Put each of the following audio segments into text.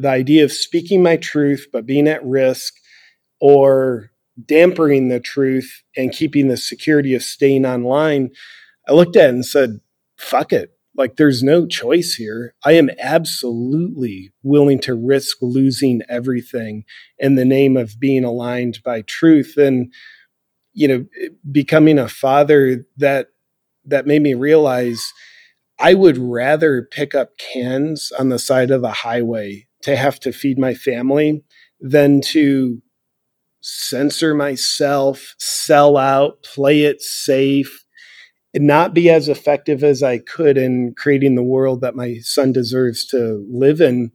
The idea of speaking my truth, but being at risk or dampering the truth and keeping the security of staying online, I looked at and said, fuck it. Like there's no choice here. I am absolutely willing to risk losing everything in the name of being aligned by truth. And, you know, becoming a father that that made me realize I would rather pick up cans on the side of the highway to have to feed my family than to censor myself, sell out, play it safe, and not be as effective as I could in creating the world that my son deserves to live in.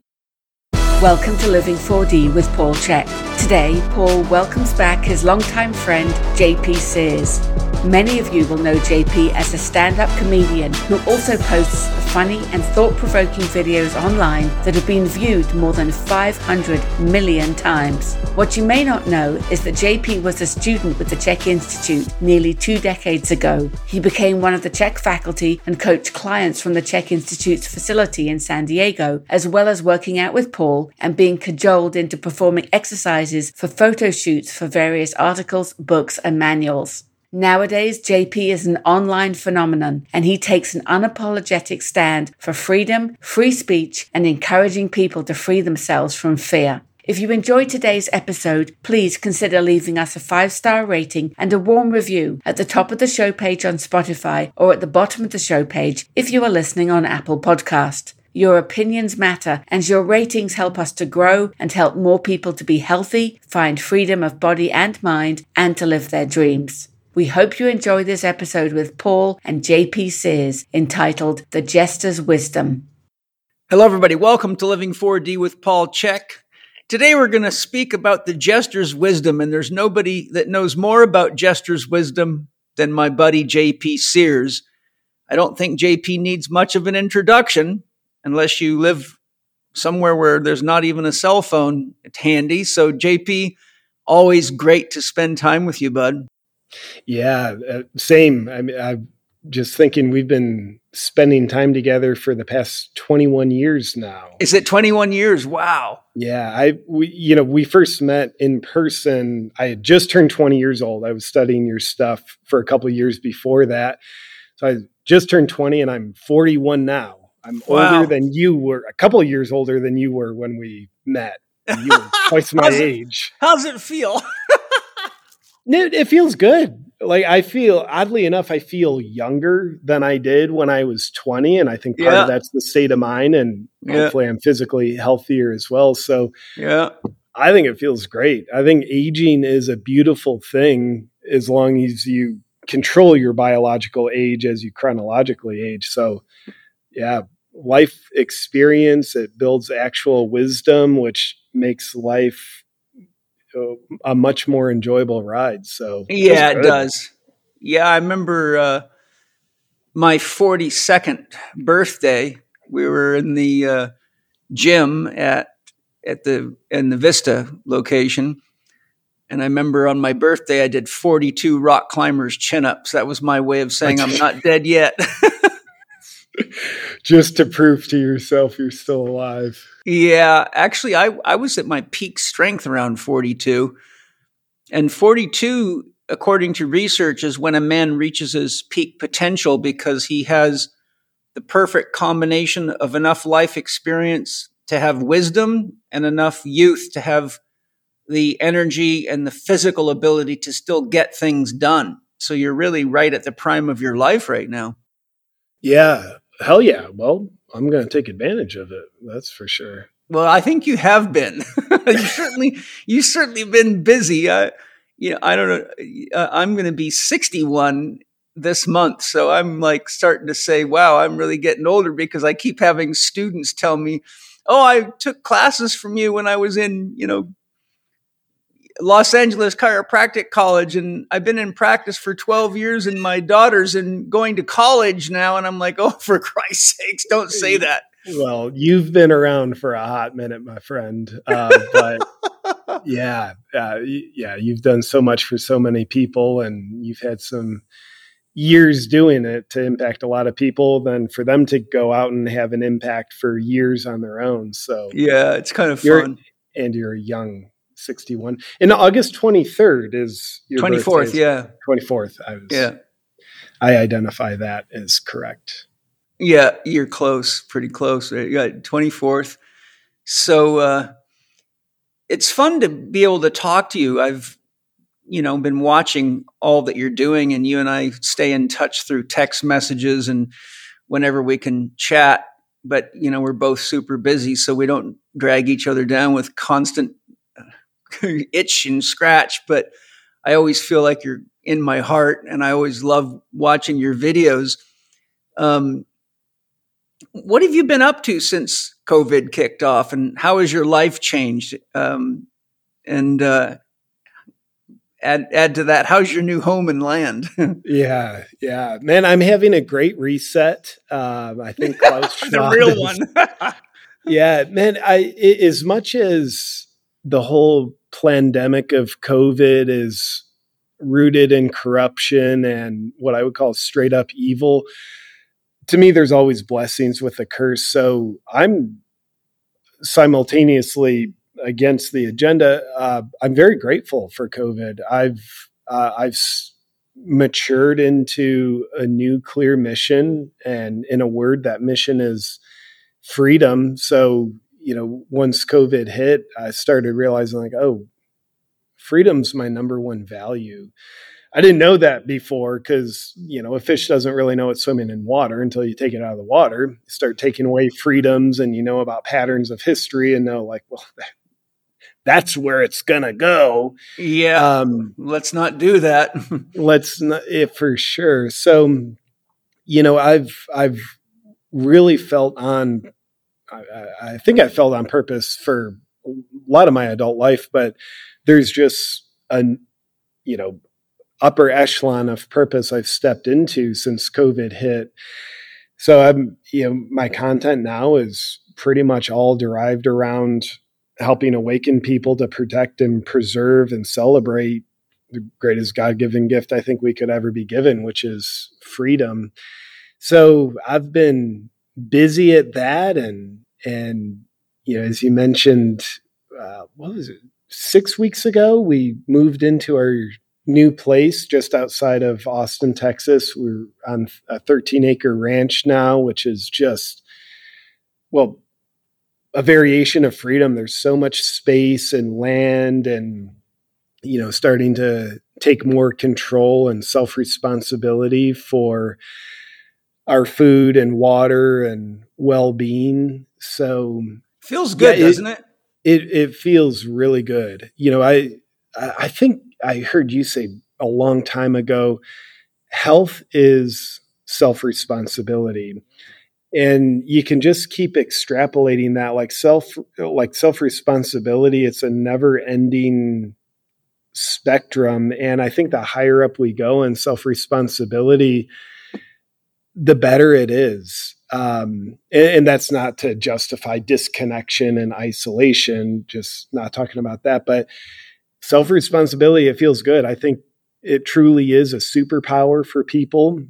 Welcome to Living 4D with Paul Chek. Today, Paul welcomes back his longtime friend, JP Sears. Many of you will know JP as a stand up comedian who also posts funny and thought provoking videos online that have been viewed more than 500 million times. What you may not know is that JP was a student with the Chek Institute nearly two decades ago. He became one of the Chek faculty and coached clients from the Chek Institute's facility in San Diego, as well as working out with Paul and being cajoled into performing exercises for photo shoots for various articles, books, and manuals. Nowadays, JP is an online phenomenon and he takes an unapologetic stand for freedom, free speech, and encouraging people to free themselves from fear. If you enjoyed today's episode, please consider leaving us a five star rating and a warm review at the top of the show page on Spotify or at the bottom of the show page if you are listening on Apple Podcast. Your opinions matter and your ratings help us to grow and help more people to be healthy, find freedom of body and mind, and to live their dreams. We hope you enjoy this episode with Paul and JP Sears entitled The Jester's Wisdom. Hello, everybody. Welcome to Living 4D with Paul Chek. Today, we're going to speak about the jester's wisdom, and there's nobody that knows more about jester's wisdom than my buddy JP Sears. I don't think JP needs much of an introduction unless you live somewhere where there's not even a cell phone handy. So, JP, always great to spend time with you, bud. Yeah, uh, same. I mean, I'm just thinking we've been spending time together for the past 21 years now. Is it 21 years? Wow. Yeah, I we you know, we first met in person. I had just turned 20 years old. I was studying your stuff for a couple years before that. So I just turned 20 and I'm 41 now. I'm wow. older than you were, a couple years older than you were when we met. You were twice my how's age. It, how's it feel? It, it feels good. Like I feel, oddly enough, I feel younger than I did when I was 20. And I think part yeah. of that's the state of mind. And yeah. hopefully I'm physically healthier as well. So yeah, I think it feels great. I think aging is a beautiful thing as long as you control your biological age as you chronologically age. So yeah, life experience, it builds actual wisdom, which makes life a much more enjoyable ride. So yeah, it does. Yeah, I remember uh, my 42nd birthday. We were in the uh, gym at at the in the Vista location, and I remember on my birthday I did 42 rock climbers chin ups. That was my way of saying I'm not dead yet. Just to prove to yourself you're still alive. Yeah, actually, I, I was at my peak strength around 42. And 42, according to research, is when a man reaches his peak potential because he has the perfect combination of enough life experience to have wisdom and enough youth to have the energy and the physical ability to still get things done. So you're really right at the prime of your life right now. Yeah. Hell yeah. Well, I'm going to take advantage of it. That's for sure. Well, I think you have been. you certainly, you certainly been busy. Uh, you know, I don't know. Uh, I'm going to be 61 this month, so I'm like starting to say, "Wow, I'm really getting older," because I keep having students tell me, "Oh, I took classes from you when I was in, you know, Los Angeles Chiropractic College, and I've been in practice for 12 years, and my daughter's in going to college now. And I'm like, oh, for Christ's sakes, don't say that. Well, you've been around for a hot minute, my friend. Uh, but yeah, uh, yeah, you've done so much for so many people, and you've had some years doing it to impact a lot of people than for them to go out and have an impact for years on their own. So yeah, it's kind of fun. And you're a young 61. And August 23rd is your 24th. Yeah. 24th. I was, yeah. I identify that as correct. Yeah. You're close, pretty close. Yeah. 24th. So, uh, it's fun to be able to talk to you. I've, you know, been watching all that you're doing and you and I stay in touch through text messages and whenever we can chat. But, you know, we're both super busy, so we don't drag each other down with constant itch and scratch. But I always feel like you're in my heart and I always love watching your videos. Um, what have you been up to since COVID kicked off, and how has your life changed? Um, and uh, add add to that, how's your new home and land? yeah, yeah, man, I'm having a great reset. Um, I think the real one. yeah, man. I it, as much as the whole pandemic of COVID is rooted in corruption and what I would call straight up evil to me, there's always blessings with a curse. So I'm simultaneously against the agenda. Uh, I'm very grateful for COVID. I've uh, I've matured into a new clear mission, and in a word, that mission is freedom. So you know, once COVID hit, I started realizing like, oh, freedom's my number one value. I didn't know that before because, you know, a fish doesn't really know it's swimming in water until you take it out of the water. You start taking away freedoms and you know about patterns of history and know, like, well, that's where it's going to go. Yeah. Um, let's not do that. let's not, it for sure. So, you know, I've, I've really felt on, I, I think I felt on purpose for a lot of my adult life, but there's just a, you know, upper echelon of purpose I've stepped into since COVID hit. So I'm, you know, my content now is pretty much all derived around helping awaken people to protect and preserve and celebrate the greatest God given gift I think we could ever be given, which is freedom. So I've been busy at that and, and, you know, as you mentioned, uh, what was it? Six weeks ago, we moved into our new place just outside of Austin, Texas. We're on a 13 acre ranch now, which is just, well, a variation of freedom. There's so much space and land and, you know, starting to take more control and self responsibility for our food and water and well being. So, feels good, yeah, doesn't it, it? It it feels really good. You know, I I think I heard you say a long time ago health is self responsibility and you can just keep extrapolating that like self like self responsibility it's a never ending spectrum and i think the higher up we go in self responsibility the better it is um, and, and, that's not to justify disconnection and isolation just not talking about that but self responsibility, it feels good. I think it truly is a superpower for people.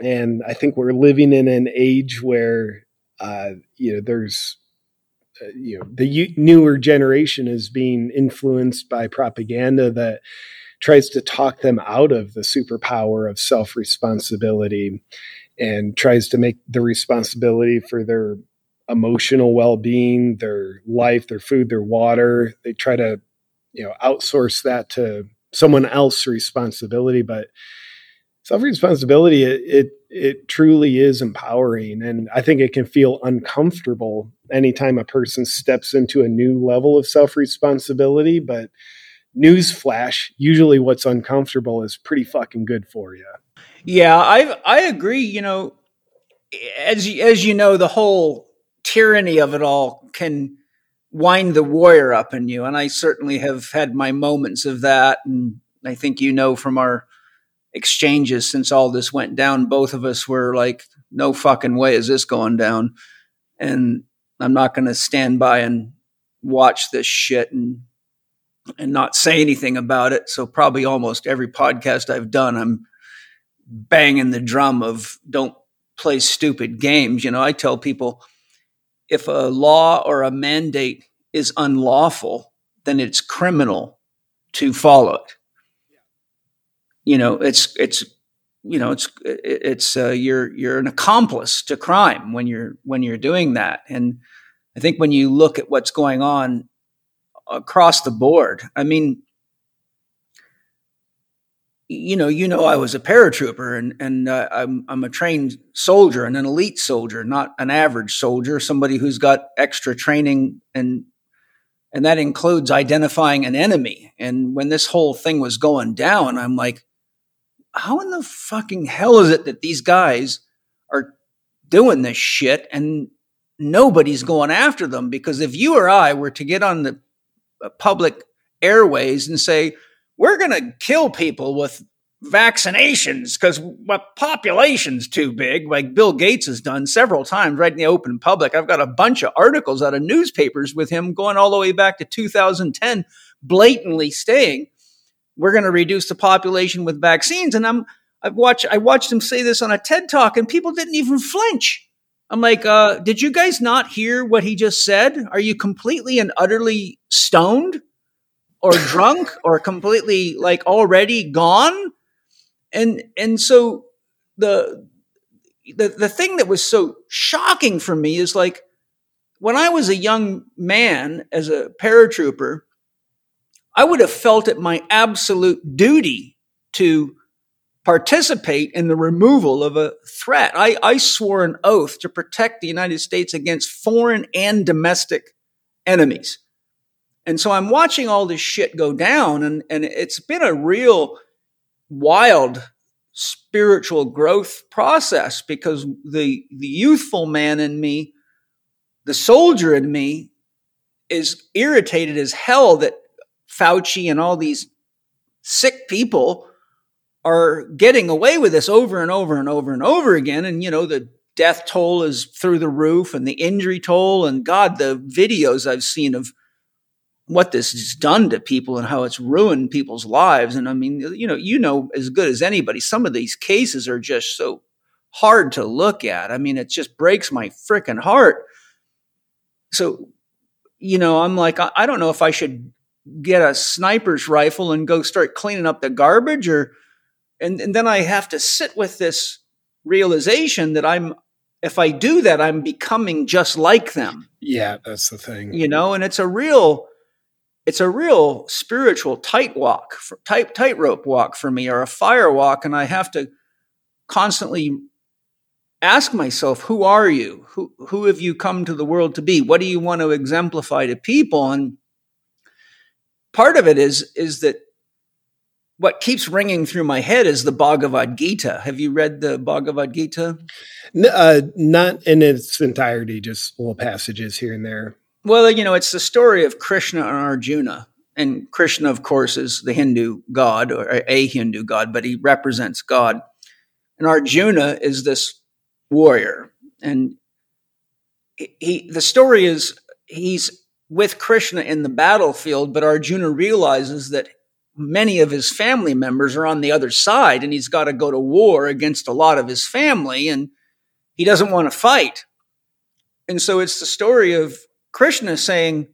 And I think we're living in an age where, uh, you know, there's, uh, you know, the u- newer generation is being influenced by propaganda that tries to talk them out of the superpower of self responsibility and tries to make the responsibility for their emotional well being, their life, their food, their water. They try to you know outsource that to someone else's responsibility but self responsibility it, it, it truly is empowering and i think it can feel uncomfortable anytime a person steps into a new level of self responsibility but news flash usually what's uncomfortable is pretty fucking good for you yeah i i agree you know as as you know the whole tyranny of it all can wind the warrior up in you. And I certainly have had my moments of that. And I think you know from our exchanges since all this went down, both of us were like, no fucking way is this going down. And I'm not going to stand by and watch this shit and and not say anything about it. So probably almost every podcast I've done, I'm banging the drum of don't play stupid games. You know, I tell people if a law or a mandate is unlawful, then it's criminal to follow it. You know, it's it's you know it's it's uh, you're you're an accomplice to crime when you're when you're doing that. And I think when you look at what's going on across the board, I mean, you know, you know, I was a paratrooper, and and uh, I'm I'm a trained soldier and an elite soldier, not an average soldier, somebody who's got extra training and and that includes identifying an enemy. And when this whole thing was going down, I'm like, how in the fucking hell is it that these guys are doing this shit and nobody's going after them? Because if you or I were to get on the uh, public airways and say we're going to kill people with vaccinations because the population's too big, like Bill Gates has done several times right in the open public. I've got a bunch of articles out of newspapers with him going all the way back to 2010, blatantly saying we're going to reduce the population with vaccines. And I'm I've watched I watched him say this on a TED talk, and people didn't even flinch. I'm like, uh, did you guys not hear what he just said? Are you completely and utterly stoned? Or drunk or completely like already gone and and so the the the thing that was so shocking for me is like when I was a young man as a paratrooper, I would have felt it my absolute duty to participate in the removal of a threat. I, I swore an oath to protect the United States against foreign and domestic enemies. And so I'm watching all this shit go down, and, and it's been a real wild spiritual growth process because the, the youthful man in me, the soldier in me, is irritated as hell that Fauci and all these sick people are getting away with this over and over and over and over again. And, you know, the death toll is through the roof and the injury toll. And God, the videos I've seen of what this has done to people and how it's ruined people's lives. And I mean, you know, you know as good as anybody, some of these cases are just so hard to look at. I mean, it just breaks my freaking heart. So, you know, I'm like, I, I don't know if I should get a sniper's rifle and go start cleaning up the garbage or, and, and then I have to sit with this realization that I'm, if I do that, I'm becoming just like them. Yeah, that's the thing. You know, and it's a real, it's a real spiritual tight walk, tight tightrope walk for me, or a fire walk, and I have to constantly ask myself, "Who are you? Who who have you come to the world to be? What do you want to exemplify to people?" And part of it is is that what keeps ringing through my head is the Bhagavad Gita. Have you read the Bhagavad Gita? Uh, not in its entirety, just little passages here and there. Well, you know, it's the story of Krishna and Arjuna. And Krishna, of course, is the Hindu god or a Hindu god, but he represents God. And Arjuna is this warrior. And he, the story is he's with Krishna in the battlefield, but Arjuna realizes that many of his family members are on the other side and he's got to go to war against a lot of his family and he doesn't want to fight. And so it's the story of Krishna saying,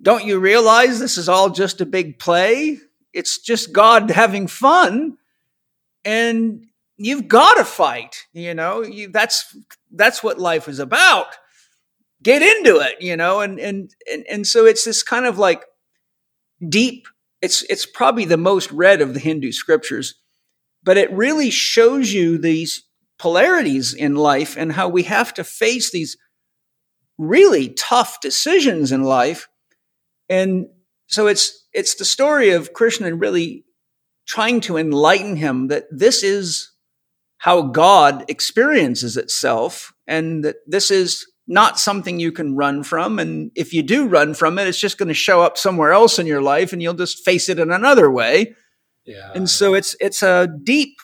Don't you realize this is all just a big play? It's just God having fun. And you've got to fight. You know, you, that's that's what life is about. Get into it, you know, and and and and so it's this kind of like deep. It's it's probably the most read of the Hindu scriptures, but it really shows you these polarities in life and how we have to face these really tough decisions in life. And so it's it's the story of Krishna really trying to enlighten him that this is how God experiences itself and that this is not something you can run from. And if you do run from it, it's just going to show up somewhere else in your life and you'll just face it in another way. Yeah. And so it's it's a deep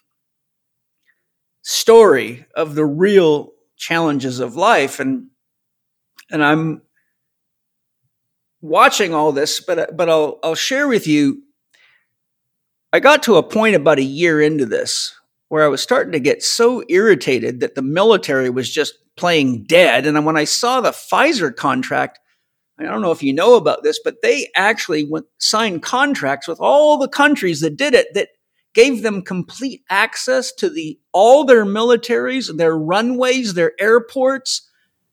story of the real challenges of life. And and I'm watching all this, but but I'll I'll share with you. I got to a point about a year into this where I was starting to get so irritated that the military was just playing dead. And when I saw the Pfizer contract, I don't know if you know about this, but they actually went, signed contracts with all the countries that did it that gave them complete access to the all their militaries, their runways, their airports.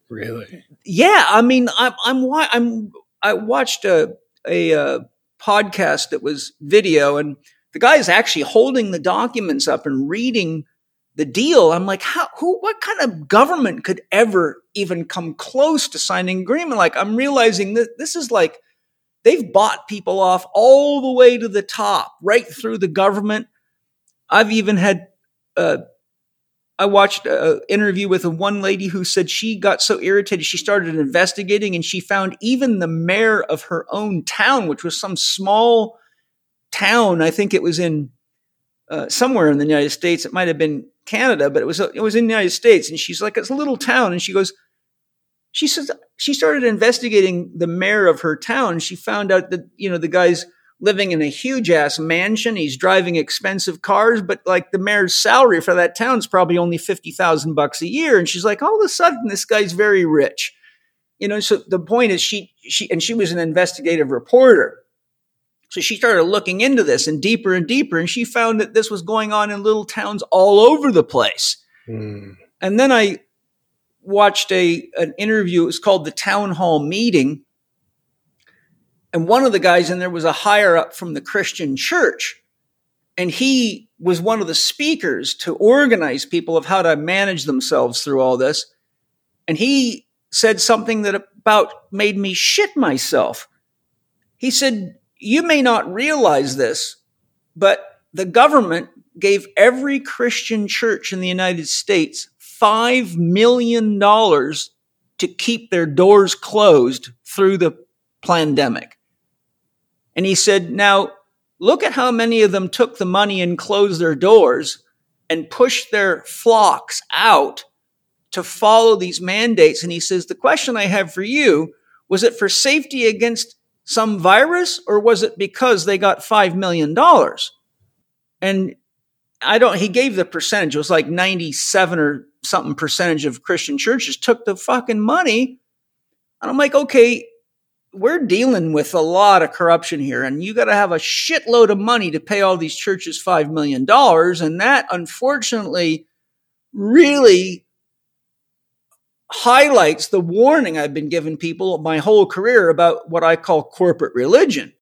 Really? Yeah, I mean, I'm I'm I'm I watched a a, uh, podcast that was video, and the guy is actually holding the documents up and reading the deal. I'm like, how, who, what kind of government could ever even come close to signing agreement? Like, I'm realizing that this is like they've bought people off all the way to the top, right through the government. I've even had, uh, I watched an interview with a one lady who said she got so irritated she started investigating and she found even the mayor of her own town, which was some small town. I think it was in uh, somewhere in the United States. It might have been Canada, but it was it was in the United States. And she's like, it's a little town, and she goes, she says she started investigating the mayor of her town. She found out that you know the guy's living in a huge ass mansion. He's driving expensive cars, but like the mayor's salary for that town is probably only fifty thousand bucks a year. And she's like, all of a sudden, this guy's very rich. You know, so the point is she she and she was an investigative reporter. So she started looking into this and deeper and deeper, and she found that this was going on in little towns all over the place. Mm. And then I watched a an interview. It was called the Town Hall Meeting, and one of the guys in there was a higher up from the Christian Church, and he was one of the speakers to organize people of how to manage themselves through all this. And he said something that about made me shit myself. He said, you may not realize this, but the government gave every Christian church in the United States $5 million to keep their doors closed through the pandemic. And he said, now look at how many of them took the money and closed their doors and pushed their flocks out to follow these mandates. And he says, the question I have for you, was it for safety against some virus or was it because they got $5 million? And I don't, he gave the percentage. It was like 97 or something percentage of Christian churches took the fucking money. And I'm like, okay, we're dealing with a lot of corruption here and you got to have a shitload of money to pay all these churches $5 million. And that unfortunately really highlights the warning I've been giving people my whole career about what I call corporate religion.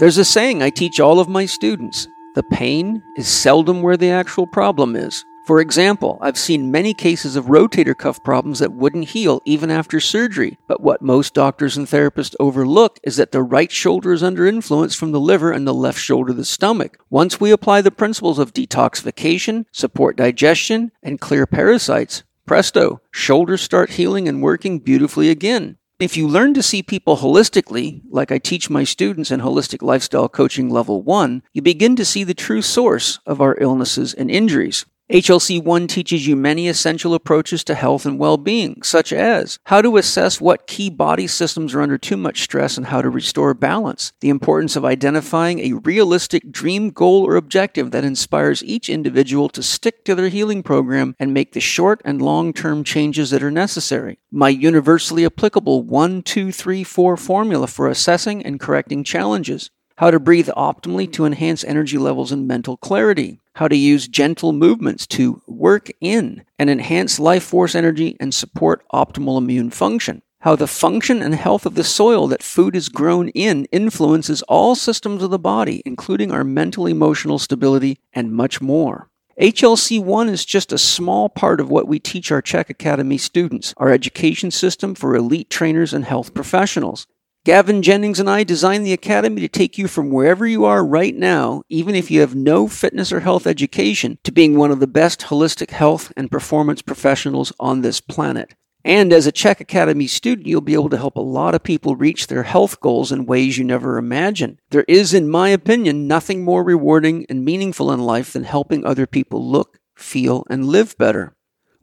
There's a saying I teach all of my students the pain is seldom where the actual problem is. For example, I've seen many cases of rotator cuff problems that wouldn't heal even after surgery, but what most doctors and therapists overlook is that the right shoulder is under influence from the liver and the left shoulder the stomach. Once we apply the principles of detoxification, support digestion, and clear parasites, presto, shoulders start healing and working beautifully again. If you learn to see people holistically, like I teach my students in Holistic Lifestyle Coaching Level 1, you begin to see the true source of our illnesses and injuries. HLC 1 teaches you many essential approaches to health and well being, such as how to assess what key body systems are under too much stress and how to restore balance, the importance of identifying a realistic dream goal or objective that inspires each individual to stick to their healing program and make the short and long term changes that are necessary, my universally applicable 1 2 3 4 formula for assessing and correcting challenges how to breathe optimally to enhance energy levels and mental clarity, how to use gentle movements to work in and enhance life force energy and support optimal immune function, how the function and health of the soil that food is grown in influences all systems of the body, including our mental emotional stability, and much more. HLC 1 is just a small part of what we teach our CHEK Academy students, our education system for elite trainers and health professionals. Gavin Jennings and I designed the Academy to take you from wherever you are right now, even if you have no fitness or health education, to being one of the best holistic health and performance professionals on this planet. And as a CHEK Academy student, you'll be able to help a lot of people reach their health goals in ways you never imagined. There is, in my opinion, nothing more rewarding and meaningful in life than helping other people look, feel, and live better.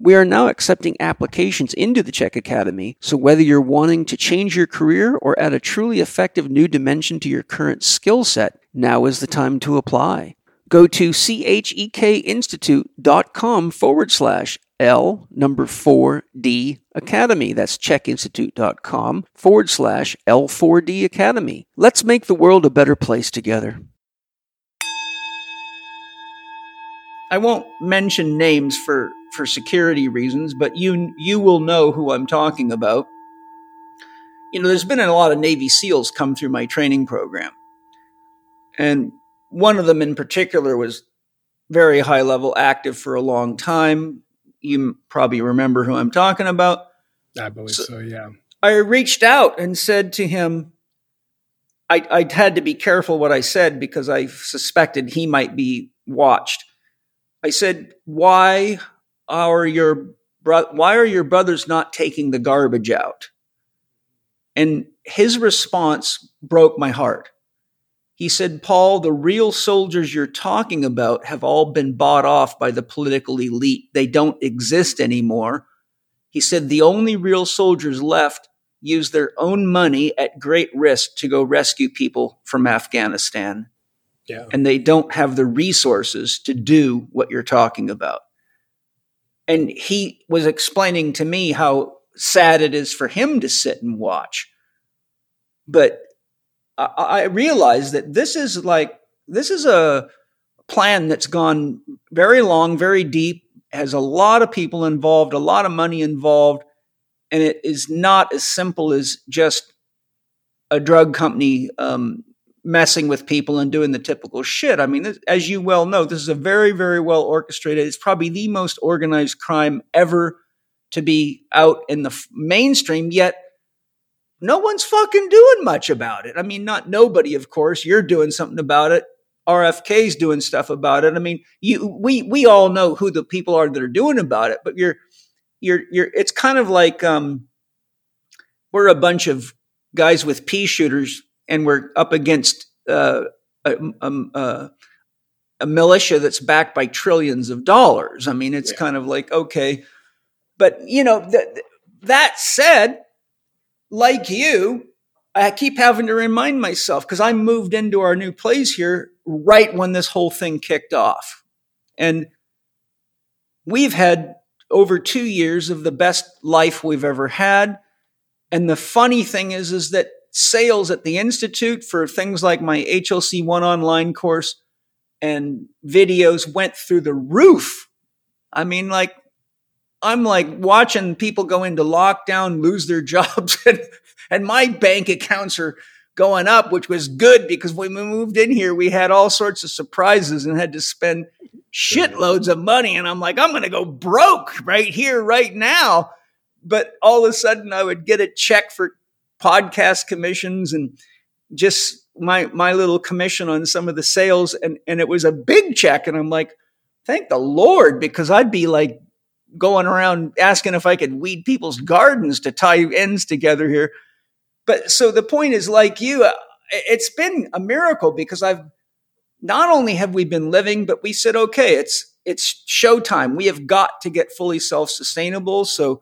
We are now accepting applications into the CHEK Academy, so whether you're wanting to change your career or add a truly effective new dimension to your current skill set, Now is the time to apply. Go to chekinstitute.com forward slash L number 4D Academy. That's chekinstitute.com forward slash L4D Academy. Let's make the world a better place together. I won't mention names for, for security reasons, but you you will know who I'm talking about. You know, there's been a lot of Navy SEALs come through my training program. And one of them in particular was very high level active for a long time. You probably remember who I'm talking about. I believe so, so yeah. I reached out and said to him, I, I had to be careful what I said because I suspected he might be watched. I said, "Why are your bro- why are your brothers not taking the garbage out?" And his response broke my heart. He said, "Paul, the real soldiers you're talking about have all been bought off by the political elite. They don't exist anymore." He said, "The only real soldiers left use their own money at great risk to go rescue people from Afghanistan." Yeah. And they don't have the resources to do what you're talking about. And he was explaining to me how sad it is for him to sit and watch. But I, I realized that this is like, this is a plan that's gone very long, very deep, has a lot of people involved, a lot of money involved, and it is not as simple as just a drug company um, messing with people and doing the typical shit. I mean, as you well know, this is a very, very well orchestrated. It's probably the most organized crime ever to be out in the mainstream. Yet, no one's fucking doing much about it. I mean, not nobody, of course. You're doing something about it. RFK's doing stuff about it. I mean, you we we all know who the people are that are doing about it, but you're you're you're. It's kind of like um, we're a bunch of guys with pea shooters and we're up against uh, a, a, a, militia that's backed by trillions of dollars. I mean, it's yeah. kind of like okay, but you know th- that said, like you, I keep having to remind myself because I moved into our new place here right when this whole thing kicked off, and we've had over two years of the best life we've ever had. And the funny thing is, is that sales at the Institute for things like my HLC One online course and videos went through the roof. I mean, like, I'm like watching people go into lockdown, lose their jobs, and, and my bank accounts are going up, which was good because when we moved in here, we had all sorts of surprises and had to spend shitloads of money. And I'm like, I'm going to go broke right here, right now. But all of a sudden, I would get a check for podcast commissions and just my my little commission on some of the sales and and it was a big check and I'm like thank the lord because I'd be like going around asking if I could weed people's gardens to tie ends together here. But so the point is like you uh, it's been a miracle because I've not only have we been living but we said okay it's it's showtime. We have got to get fully self-sustainable. So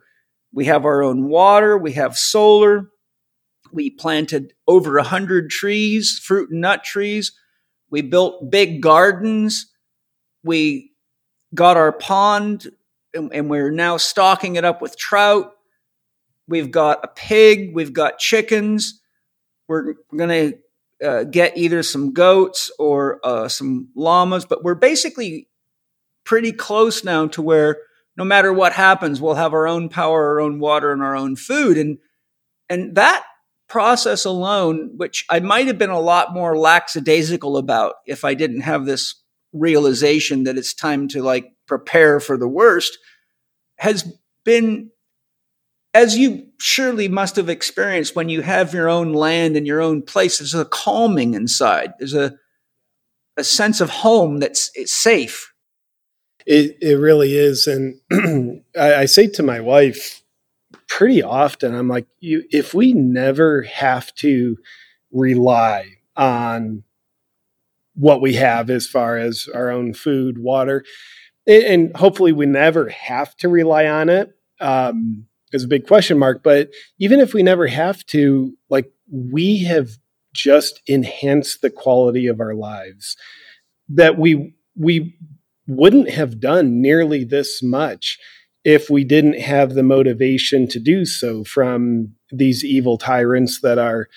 we have our own water we have solar we planted over a hundred trees, fruit and nut trees. We built big gardens. We got our pond and, and we're now stocking it up with trout. We've got a pig. We've got chickens. We're going to uh, get either some goats or uh, some llamas, but we're basically pretty close now to where no matter what happens, we'll have our own power, our own water, and our own food. And and that process alone, which I might have been a lot more lackadaisical about if I didn't have this realization that it's time to like prepare for the worst, has been, as you surely must have experienced when you have your own land and your own place, there's a calming inside. There's a, a sense of home that's it's safe. It, it really is. And I, I say to my wife, pretty often I'm like, you, if we never have to rely on what we have as far as our own food, water, and hopefully we never have to rely on it. Um, is a big question mark, but even if we never have to, like we have just enhanced the quality of our lives that we we wouldn't have done nearly this much if we didn't have the motivation to do so from these evil tyrants that are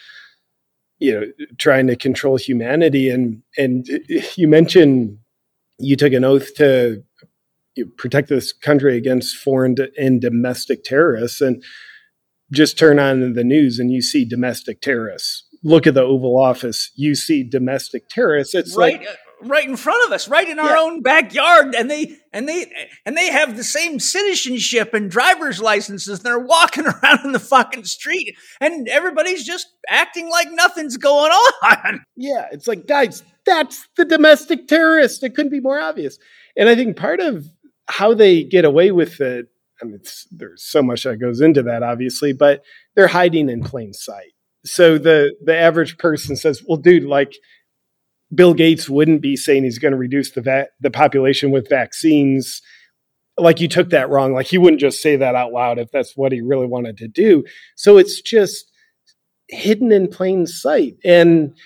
you know trying to control humanity. And and you mentioned you took an oath to protect this country against foreign and domestic terrorists. And just turn on the news and you see domestic terrorists. Look at the oval office. You see domestic terrorists. It's right like right in front of us, right in our Yeah. own backyard, and they and they and they have the same citizenship and driver's licenses. And they're walking around in the fucking street, and everybody's just acting like nothing's going on. Yeah, it's like, guys, that's the domestic terrorist. It couldn't be more obvious. And I think part of how they get away with it, I mean, it's, there's so much that goes into that, obviously, but they're hiding in plain sight. So the the average person says, "Well, dude, like Bill Gates wouldn't be saying he's going to reduce the va- the population with vaccines." Like you took that wrong. Like he wouldn't just say that out loud if that's what he really wanted to do. So it's just hidden in plain sight. And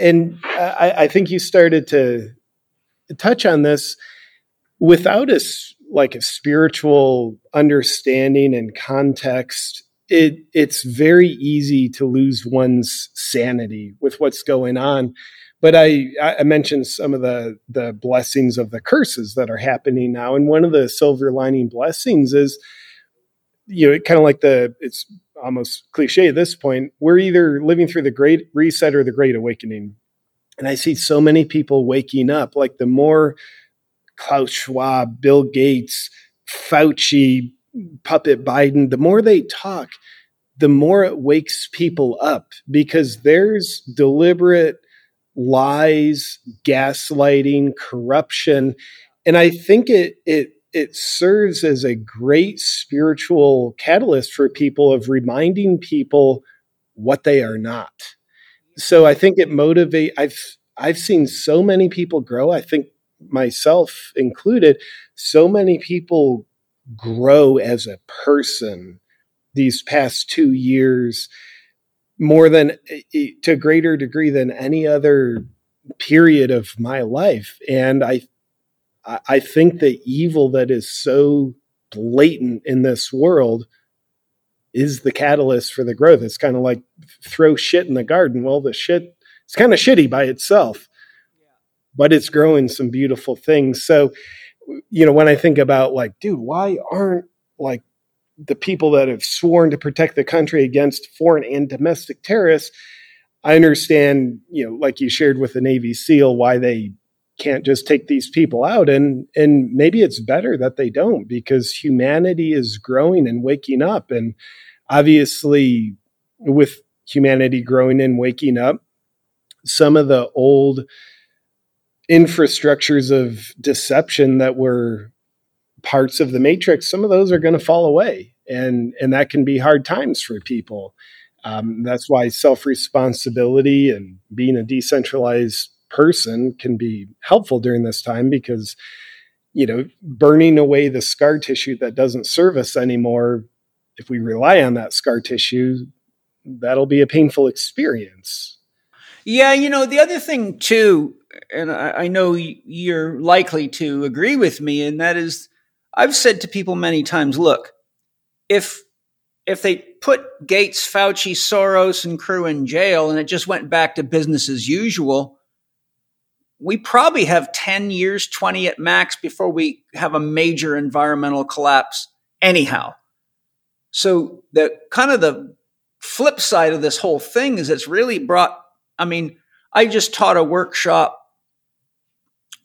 and I, I think you started to touch on this without a like a spiritual understanding and context it it's very easy to lose one's sanity with what's going on but I, I mentioned some of the the blessings of the curses that are happening now and one of the silver lining blessings is you know kind of like the it's almost cliche at this point we're either living through the great reset or the great awakening and I see so many people waking up. Like the more Klaus Schwab, Bill Gates, Fauci, Puppet Biden, the more they talk, the more it wakes people up because there's deliberate lies, gaslighting, corruption. And I think it it it serves as a great spiritual catalyst for people of reminding people what they are not so I think it motivate. I've I've seen so many people grow. I think myself included. So many people grow as a person these past two years more than eh, eh, to a greater degree than any other period of my life and i I I think the evil that is so blatant in this world is the catalyst for the growth. It's kind of like throw shit in the garden. Well, the shit it's kind of shitty by itself, but it's growing some beautiful things. So, you know, when I think about like, dude, why aren't like the people that have sworn to protect the country against foreign and domestic terrorists? I understand, you know, like you shared with the Navy SEAL, why they can't just take these people out and and maybe it's better that they don't because humanity is growing and waking up and obviously with humanity growing and waking up some of the old infrastructures of deception that were parts of the matrix some of those are going to fall away and and that can be hard times for people. Um, that's why self responsibility and being a decentralized person can be helpful during this time because you know burning away the scar tissue that doesn't serve us anymore if we rely on that scar tissue that'll be a painful experience. Yeah, you know, the other thing too, and I, I know you're likely to agree with me, and that is I've said to people many times, look, if if they put Gates, Fauci, Soros, and crew in jail and it just went back to business as usual, we probably have 10 years, 20 at max before we have a major environmental collapse anyhow. So the kind of the flip side of this whole thing is it's really brought I mean, I just taught a workshop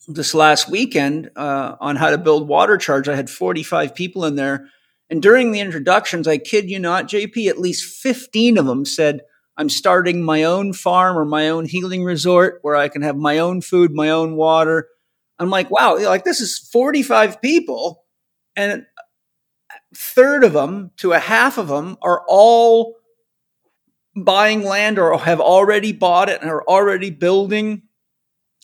this last weekend uh, on how to build water charge. I had 45 people in there. And during the introductions, I kid you not, JP, at least 15 of them said, I'm starting my own farm or my own healing resort where I can have my own food, my own water. I'm like, wow, like this is 45 people. And a third of them to a half of them are all buying land or have already bought it and are already building.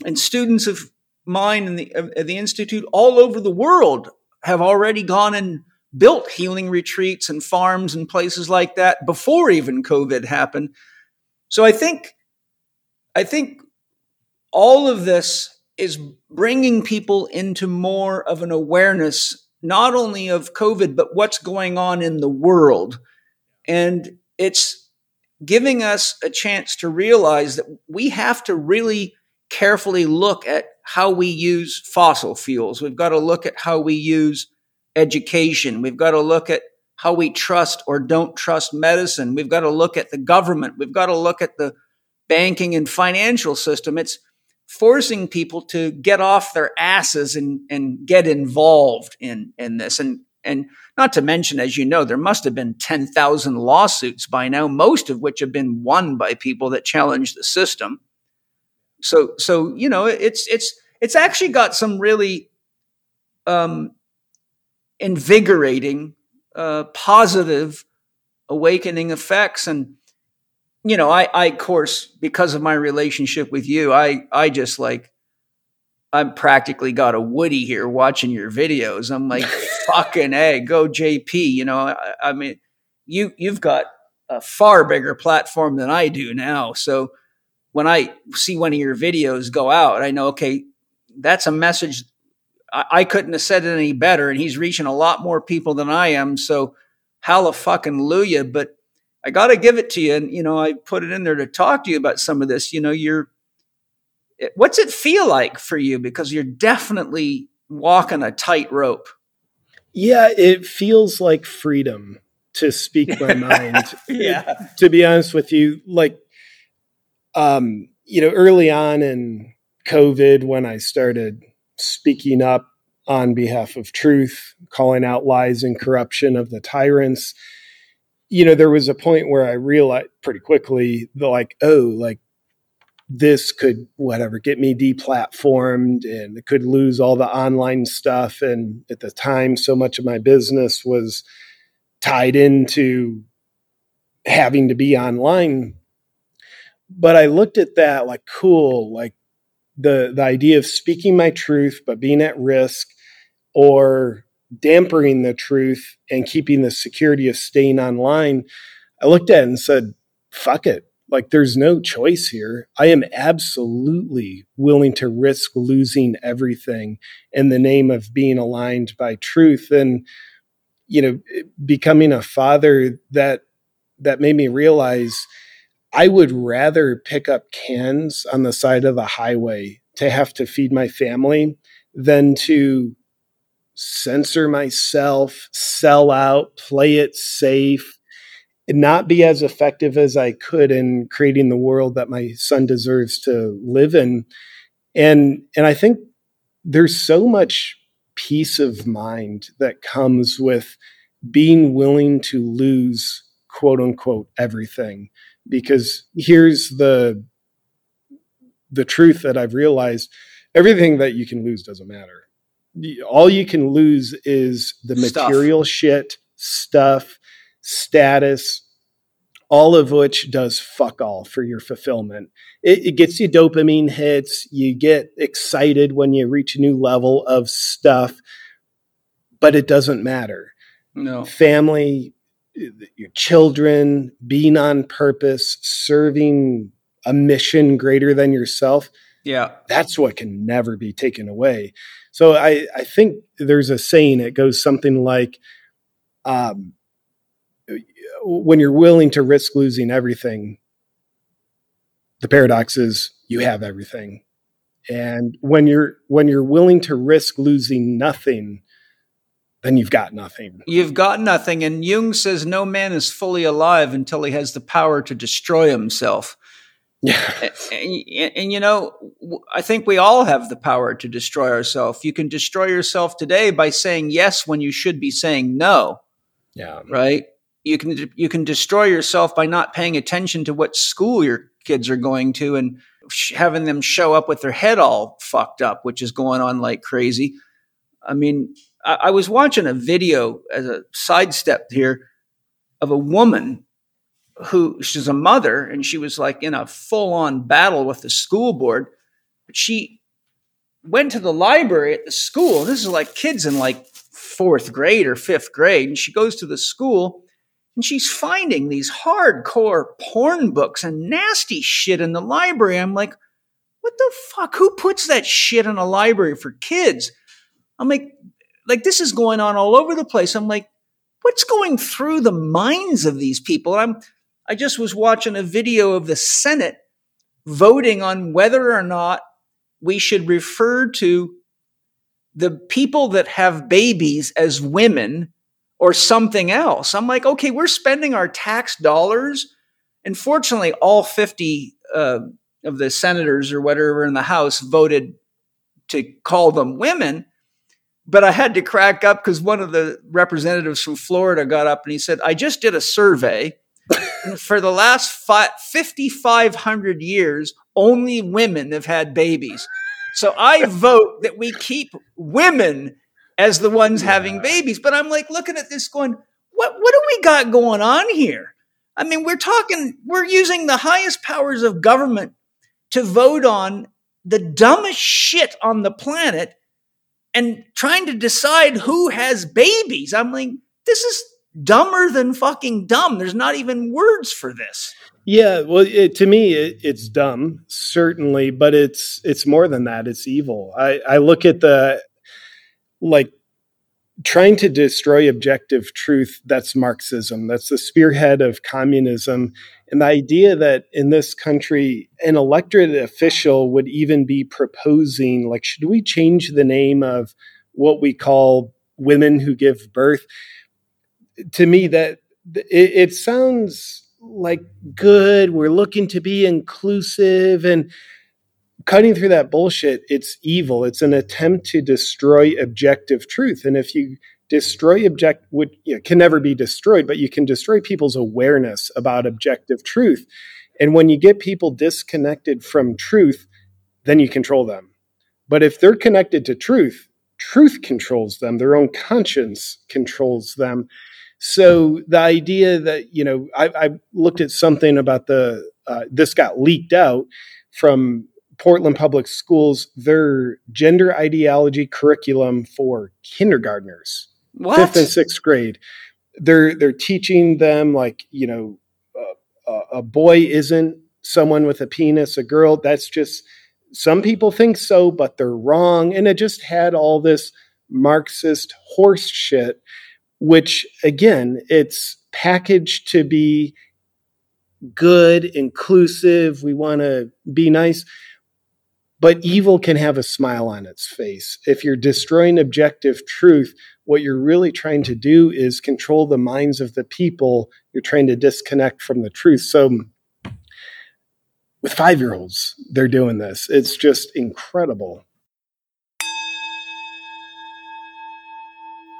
And students of mine and the, of the Institute all over the world have already gone and built healing retreats and farms and places like that before even COVID happened. So I think I think all of this is bringing people into more of an awareness, not only of COVID, but what's going on in the world. And it's giving us a chance to realize that we have to really carefully look at how we use fossil fuels. We've got to look at how we use education. We've got to look at how we trust or don't trust medicine. We've got to look at the government. We've got to look at the banking and financial system. It's forcing people to get off their asses and, and get involved in, in this. And, and not to mention, as you know, there must have been 10,000 lawsuits by now, most of which have been won by people that challenge the system. So, so, you know, it's, it's, it's actually got some really, um, invigorating, uh, positive awakening effects. And, you know, I, I, of course, because of my relationship with you, I, I just like, I'm practically got a Woody here watching your videos. I'm like, fucking hey, go JP. You know, I, I, mean, you, you've got a far bigger platform than I do now. So when I see one of your videos go out, I know, okay, that's a message. I, I couldn't have said it any better. And he's reaching a lot more people than I am. So hallelujah. But I got to give it to you. And, you know, I put it in there to talk to you about some of this. You know, you're, what's it feel like for you? Because you're definitely walking a tightrope. Yeah, it feels like freedom to speak my mind. yeah. to be honest with you, like, um, you know, early on in COVID, when I started speaking up on behalf of truth, calling out lies and corruption of the tyrants, you know, there was a point where I realized pretty quickly, the like, oh, like this could whatever get me deplatformed and it could lose all the online stuff. And at the time, so much of my business was tied into having to be online. But I looked at that like, cool, like the the idea of speaking my truth but being at risk or dampening the truth and keeping the security of staying online, I looked at it and said, fuck it. Like there's no choice here. I am absolutely willing to risk losing everything in the name of being aligned by truth. And, you know, becoming a father that that made me realize I would rather pick up cans on the side of the highway to have to feed my family than to censor myself, sell out, play it safe, and not be as effective as I could in creating the world that my son deserves to live in. And and I think there's so much peace of mind that comes with being willing to lose quote unquote everything because here's the the truth that I've realized everything that you can lose doesn't matter all you can lose is the material stuff. shit, stuff, status, all of which does fuck all for your fulfillment. It, it, gets you dopamine hits. You get excited when you reach a new level of stuff, but it doesn't matter. No. Family, your children, being on purpose, serving a mission greater than yourself. Yeah. That's what can never be taken away. So I, I think there's a saying, it goes something like, um, when you're willing to risk losing everything, the paradox is you have everything. And when you're when you're willing to risk losing nothing, then you've got nothing. You've got nothing. And Jung says no man is fully alive until he has the power to destroy himself. Yeah. And, and, and, you know, I think we all have the power to destroy ourselves. You can destroy yourself today by saying yes when you should be saying no. Yeah. Right? You can you can destroy yourself by not paying attention to what school your kids are going to and sh- having them show up with their head all fucked up, which is going on like crazy. I mean, I, I was watching a video as a sidestep here of a woman who she's a mother and she was like in a full on battle with the school board. But she went to the library at the school. This is like kids in like fourth grade or fifth grade. And she goes to the school And she's finding these hardcore porn books and nasty shit in the library. I'm like, what the fuck? Who puts that shit in a library for kids? I'm like, like this is going on all over the place. I'm like, what's going through the minds of these people? I'm, I just was watching a video of the Senate voting on whether or not we should refer to the people that have babies as women or something else. I'm like, okay, we're spending our tax dollars. And fortunately, all 50 uh, of the senators or whatever in the House voted to call them women. But I had to crack up because one of the representatives from Florida got up and he said, I just did a survey. for the last 5,500 years, only women have had babies. So I vote that we keep women as the ones yeah. having babies. But I'm like looking at this going, what, what do we got going on here? I mean, we're talking, we're using the highest powers of government to vote on the dumbest shit on the planet and trying to decide who has babies. I'm like, this is dumber than fucking dumb. There's not even words for this. Yeah, well, it, to me, it, it's dumb, certainly, but it's it's more than that. It's evil. I, I look at the like trying to destroy objective truth. That's Marxism. That's the spearhead of communism, and the idea that in this country, an elected official would even be proposing, like, should we change the name of what we call women who give birth? To me, that it, it sounds like good. We're looking to be inclusive and cutting through that bullshit. It's evil. It's an attempt to destroy objective truth. And if you destroy object, would you know, can never be destroyed, but you can destroy people's awareness about objective truth. And when you get people disconnected from truth, then you control them. But if they're connected to truth, truth controls them. Their own conscience controls them. So the idea that you know, I, I looked at something about the uh, this got leaked out from Portland Public Schools their gender ideology curriculum for kindergartners, what? fifth and sixth grade. They're they're teaching them like you know, uh, a boy isn't someone with a penis, a girl. That's just some people think so, but they're wrong. And it just had all this Marxist horse shit which again, it's packaged to be good, inclusive. We want to be nice. But evil can have a smile on its face. If you're destroying objective truth, what you're really trying to do is control the minds of the people. You're trying to disconnect from the truth. So, with five year olds, they're doing this. It's just incredible.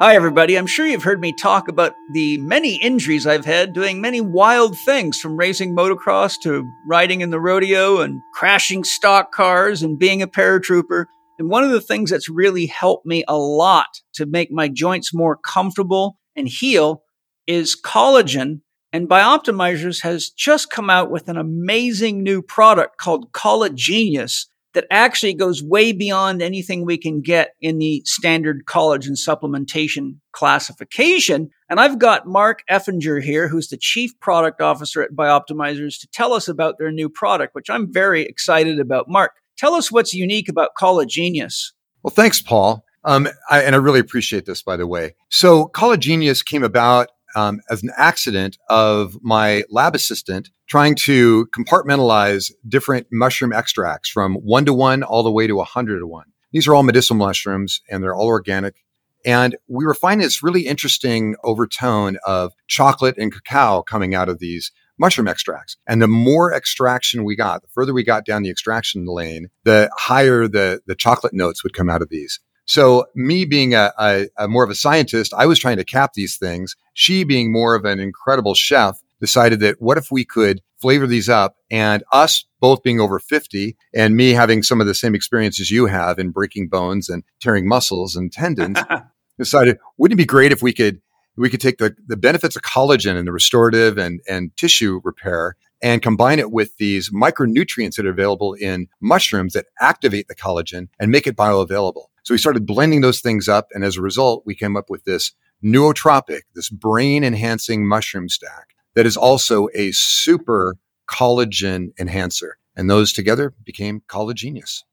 Hi, everybody. I'm sure you've heard me talk about the many injuries I've had doing many wild things from racing motocross to riding in the rodeo and crashing stock cars and being a paratrooper. And one of the things that's really helped me a lot to make my joints more comfortable and heal is collagen. And Bioptimizers has just come out with an amazing new product called Collagenius that actually goes way beyond anything we can get in the standard collagen supplementation classification. And I've got Mark Effinger here, who's the chief product officer at Bioptimizers, to tell us about their new product, which I'm very excited about. Mark, tell us what's unique about Collagenius. Well, thanks, Paul. Um, I, and I really appreciate this, by the way. So, Collagenius came about um, as an accident of my lab assistant trying to compartmentalize different mushroom extracts from one to one all the way to a hundred to one. These are all medicinal mushrooms and they're all organic. And we were finding this really interesting overtone of chocolate and cacao coming out of these mushroom extracts. And the more extraction we got, the further we got down the extraction lane, the higher the, the chocolate notes would come out of these. So me being a, a, a, more of a scientist, I was trying to cap these things. She being more of an incredible chef decided that what if we could flavor these up and us both being over 50 and me having some of the same experiences you have in breaking bones and tearing muscles and tendons decided wouldn't it be great if we could we could take the, the benefits of collagen and the restorative and, and tissue repair and combine it with these micronutrients that are available in mushrooms that activate the collagen and make it bioavailable. So we started blending those things up. And as a result, we came up with this nootropic, this brain enhancing mushroom stack that is also a super collagen enhancer. And those together became Collagenius.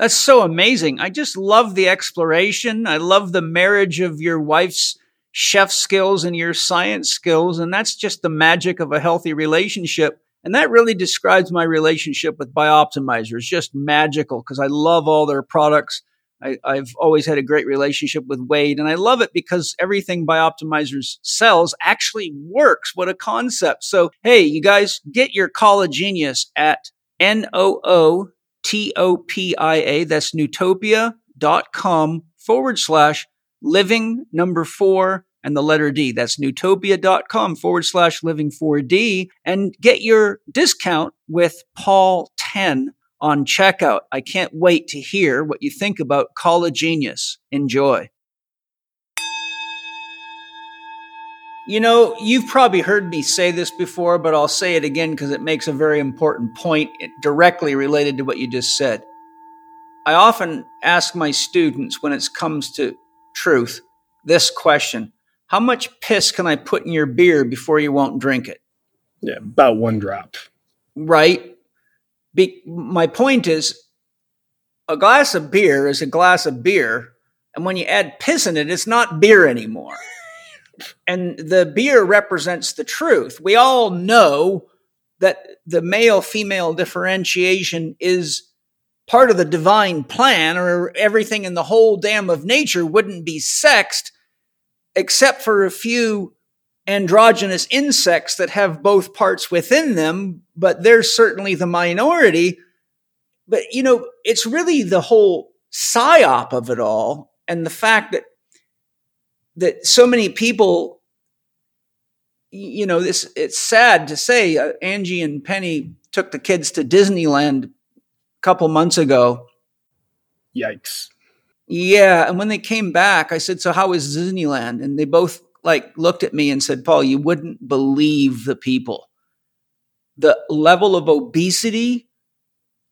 That's so amazing. I just love the exploration. I love the marriage of your wife's chef skills and your science skills. And that's just the magic of a healthy relationship. And that really describes my relationship with Bioptimizer. It's just magical because I love all their products. I, have always had a great relationship with Wade, and I love it because everything Bioptimizers sells actually works. What a concept. So, hey, you guys, get your Collagenius at N O O T O P I A. That's nootopia.com forward slash living number four and the letter D. That's nootopia.com forward slash living 4D and get your discount with Paul 10 on checkout. I can't wait to hear what you think about Collagenius. Enjoy. You know, you've probably heard me say this before, but I'll say it again because it makes a very important point directly related to what you just said. I often ask my students when it comes to truth this question How much piss can I put in your beer before you won't drink it? Yeah, about one drop. Right. Be- my point is a glass of beer is a glass of beer. And when you add piss in it, it's not beer anymore. and the beer represents the truth. We all know that the male female differentiation is part of the divine plan, or everything in the whole dam of nature wouldn't be sexed, except for a few androgynous insects that have both parts within them, but they're certainly the minority. But, you know, it's really the whole psyop of it all and the fact that that so many people you know this it's sad to say uh, Angie and Penny took the kids to Disneyland a couple months ago. Yikes. Yeah and when they came back I said so how was Disneyland? And they both like looked at me and said, Paul, you wouldn't believe the people. The level of obesity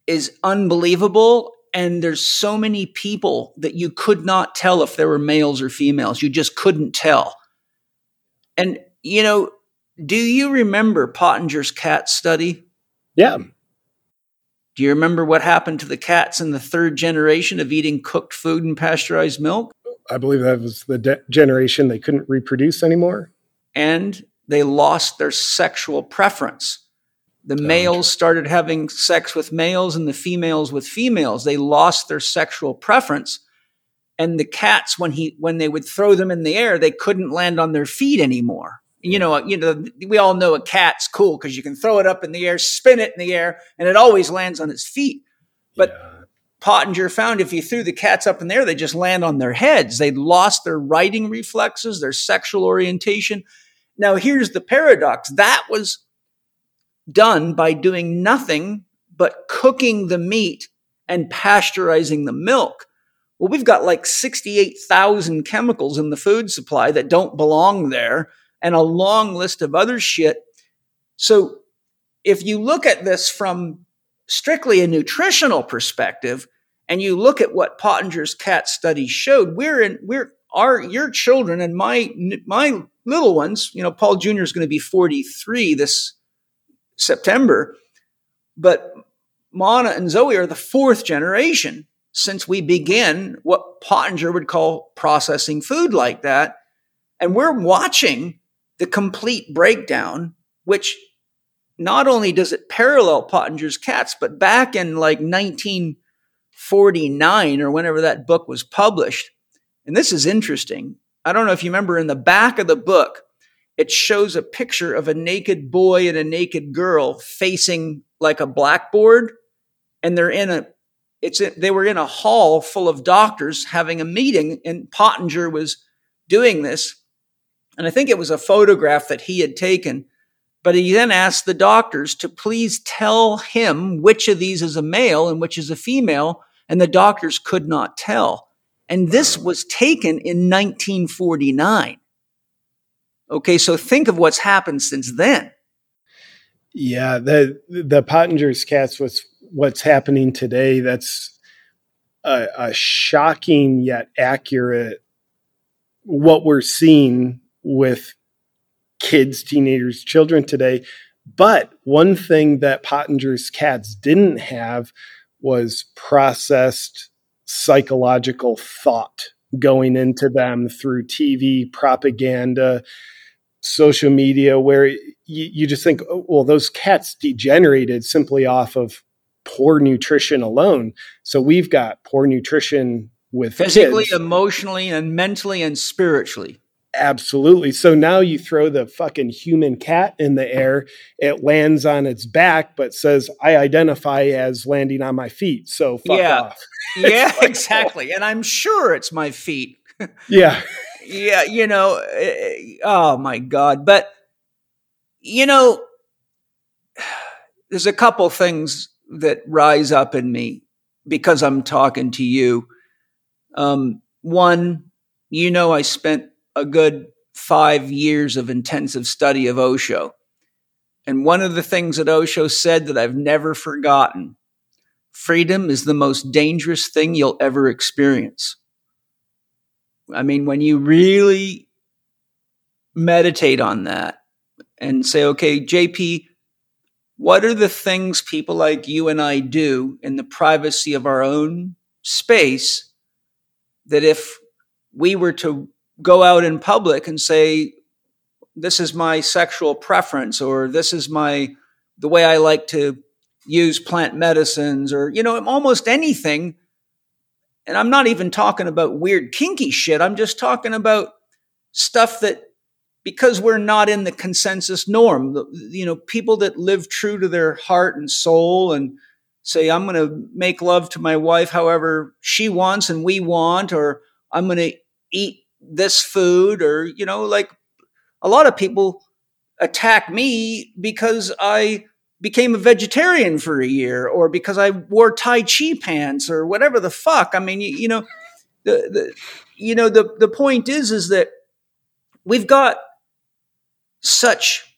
is unbelievable. And there's so many people that you could not tell if there were males or females. You just couldn't tell. And, you know, do you remember Pottenger's cat study? Yeah. Do you remember what happened to the cats in the third generation of eating cooked food and pasteurized milk? I believe that was the de- generation they couldn't reproduce anymore. And they lost their sexual preference. The oh, males started having sex with males and the females with females. They lost their sexual preference. And the cats, when he when they would throw them in the air, they couldn't land on their feet anymore. You know, you know, we all know a cat's cool because you can throw it up in the air, spin it in the air, and it always lands on its feet. But yeah Pottenger found if you threw the cats up in the air, they just land on their heads. They'd lost their righting reflexes, their sexual orientation. Now, here's the paradox that was done by doing nothing but cooking the meat and pasteurizing the milk. Well, we've got like 68,000 chemicals in the food supply that don't belong there and a long list of other shit. So if you look at this from strictly a nutritional perspective, and you look at what Pottenger's cat study showed, we're in we're our your children and my my little ones. You know, Paul Jr. is going to be 43 this September, but Mana and Zoe are the fourth generation since we began what Pottenger would call processing food like that. And we're watching the complete breakdown, which not only does it parallel Pottenger's cats, but back in like 1949 or whenever that book was published, and this is interesting. I don't know if you remember in the back of the book, it shows a picture of a naked boy and a naked girl facing like a blackboard, and they're in a it's they were in a hall full of doctors having a meeting, and Pottenger was doing this. And I think it was a photograph that he had taken but he then asked the doctors to please tell him which of these is a male and which is a female, and the doctors could not tell. And this was taken in 1949. Okay, so think of what's happened since then. Yeah, the the Pottenger's cats was what's happening today. That's a, a shocking yet accurate what we're seeing with kids, teenagers, children today. But one thing that Pottenger's cats didn't have was processed psychological thought going into them through TV, propaganda, social media, where you, you just think, oh, well, those cats degenerated simply off of poor nutrition alone. So we've got poor nutrition with physically, kids. emotionally, and mentally and spiritually. Absolutely. So now you throw the fucking human cat in the air, it lands on its back, but says, I identify as landing on my feet. So fuck yeah. off. yeah, exactly. And I'm sure it's my feet. yeah. yeah, you know, eh, oh my God. But, you know, there's a couple things that rise up in me because I'm talking to you. Um, one, you know, I spent a good five years of intensive study of Osho. And one of the things that Osho said that I've never forgotten freedom is the most dangerous thing you'll ever experience. I mean, when you really meditate on that and say, okay, JP, what are the things people like you and I do in the privacy of our own space that if we were to go out in public and say, this is my sexual preference, or this is my, the way I like to use plant medicines, or, you know, almost anything. And I'm not even talking about weird kinky shit. I'm just talking about stuff that, because we're not in the consensus norm, you know, people that live true to their heart and soul and say, I'm going to make love to my wife however she wants and we want, or I'm going to eat this food or you know like a lot of people attack me because i became a vegetarian for a year or because i wore tai chi pants or whatever the fuck. I mean you, you know the, the you know the the point is is that we've got such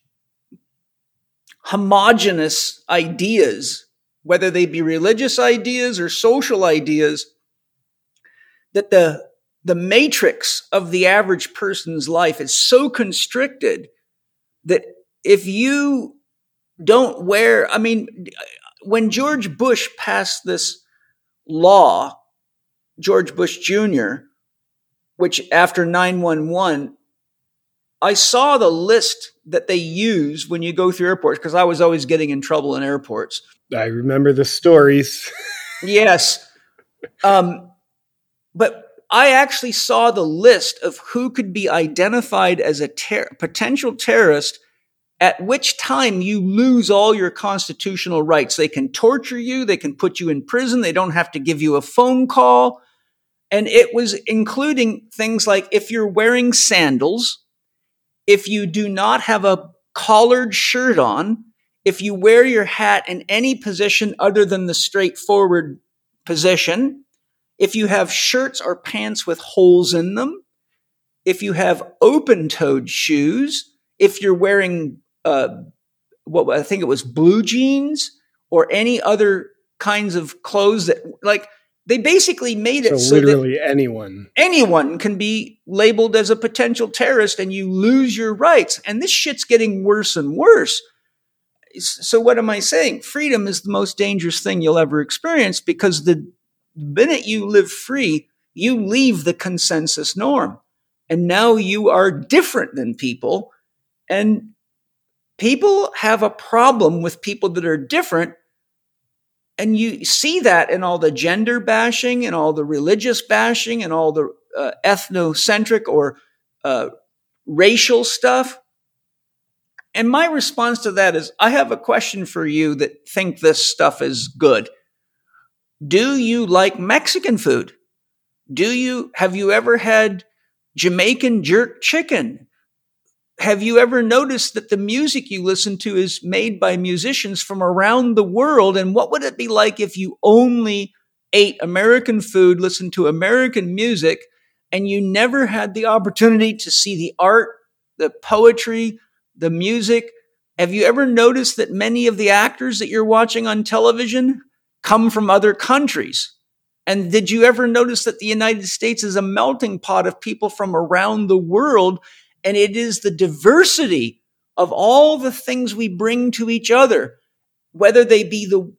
homogenous ideas whether they be religious ideas or social ideas that the the matrix of the average person's life is so constricted that if you don't wear, I mean, when George Bush passed this law, George Bush Jr., which after 911, I saw the list that they use when you go through airports because I was always getting in trouble in airports. I remember the stories. yes. Um, but I actually saw the list of who could be identified as a ter- potential terrorist, at which time you lose all your constitutional rights. They can torture you, they can put you in prison, they don't have to give you a phone call. And it was including things like if you're wearing sandals, if you do not have a collared shirt on, if you wear your hat in any position other than the straightforward position, if you have shirts or pants with holes in them, if you have open toed shoes, if you're wearing uh, what I think it was blue jeans or any other kinds of clothes that like they basically made it so, so literally anyone. anyone can be labeled as a potential terrorist and you lose your rights. And this shit's getting worse and worse. So what am i saying? Freedom is the most dangerous thing you'll ever experience because the minute you live free, you leave the consensus norm. And now you are different than people. And people have a problem with people that are different. And you see that in all the gender bashing and all the religious bashing and all the uh, ethnocentric or uh, racial stuff. And my response to that is I have a question for you that think this stuff is good. Do you like Mexican food? Do you, have you ever had Jamaican jerk chicken? Have you ever noticed that the music you listen to is made by musicians from around the world? And what would it be like if you only ate American food, listened to American music, and you never had the opportunity to see the art, the poetry, the music? Have you ever noticed that many of the actors that you're watching on television come from other countries. And did you ever notice that the United States is a melting pot of people from around the world? And it is the diversity of all the things we bring to each other, whether they be the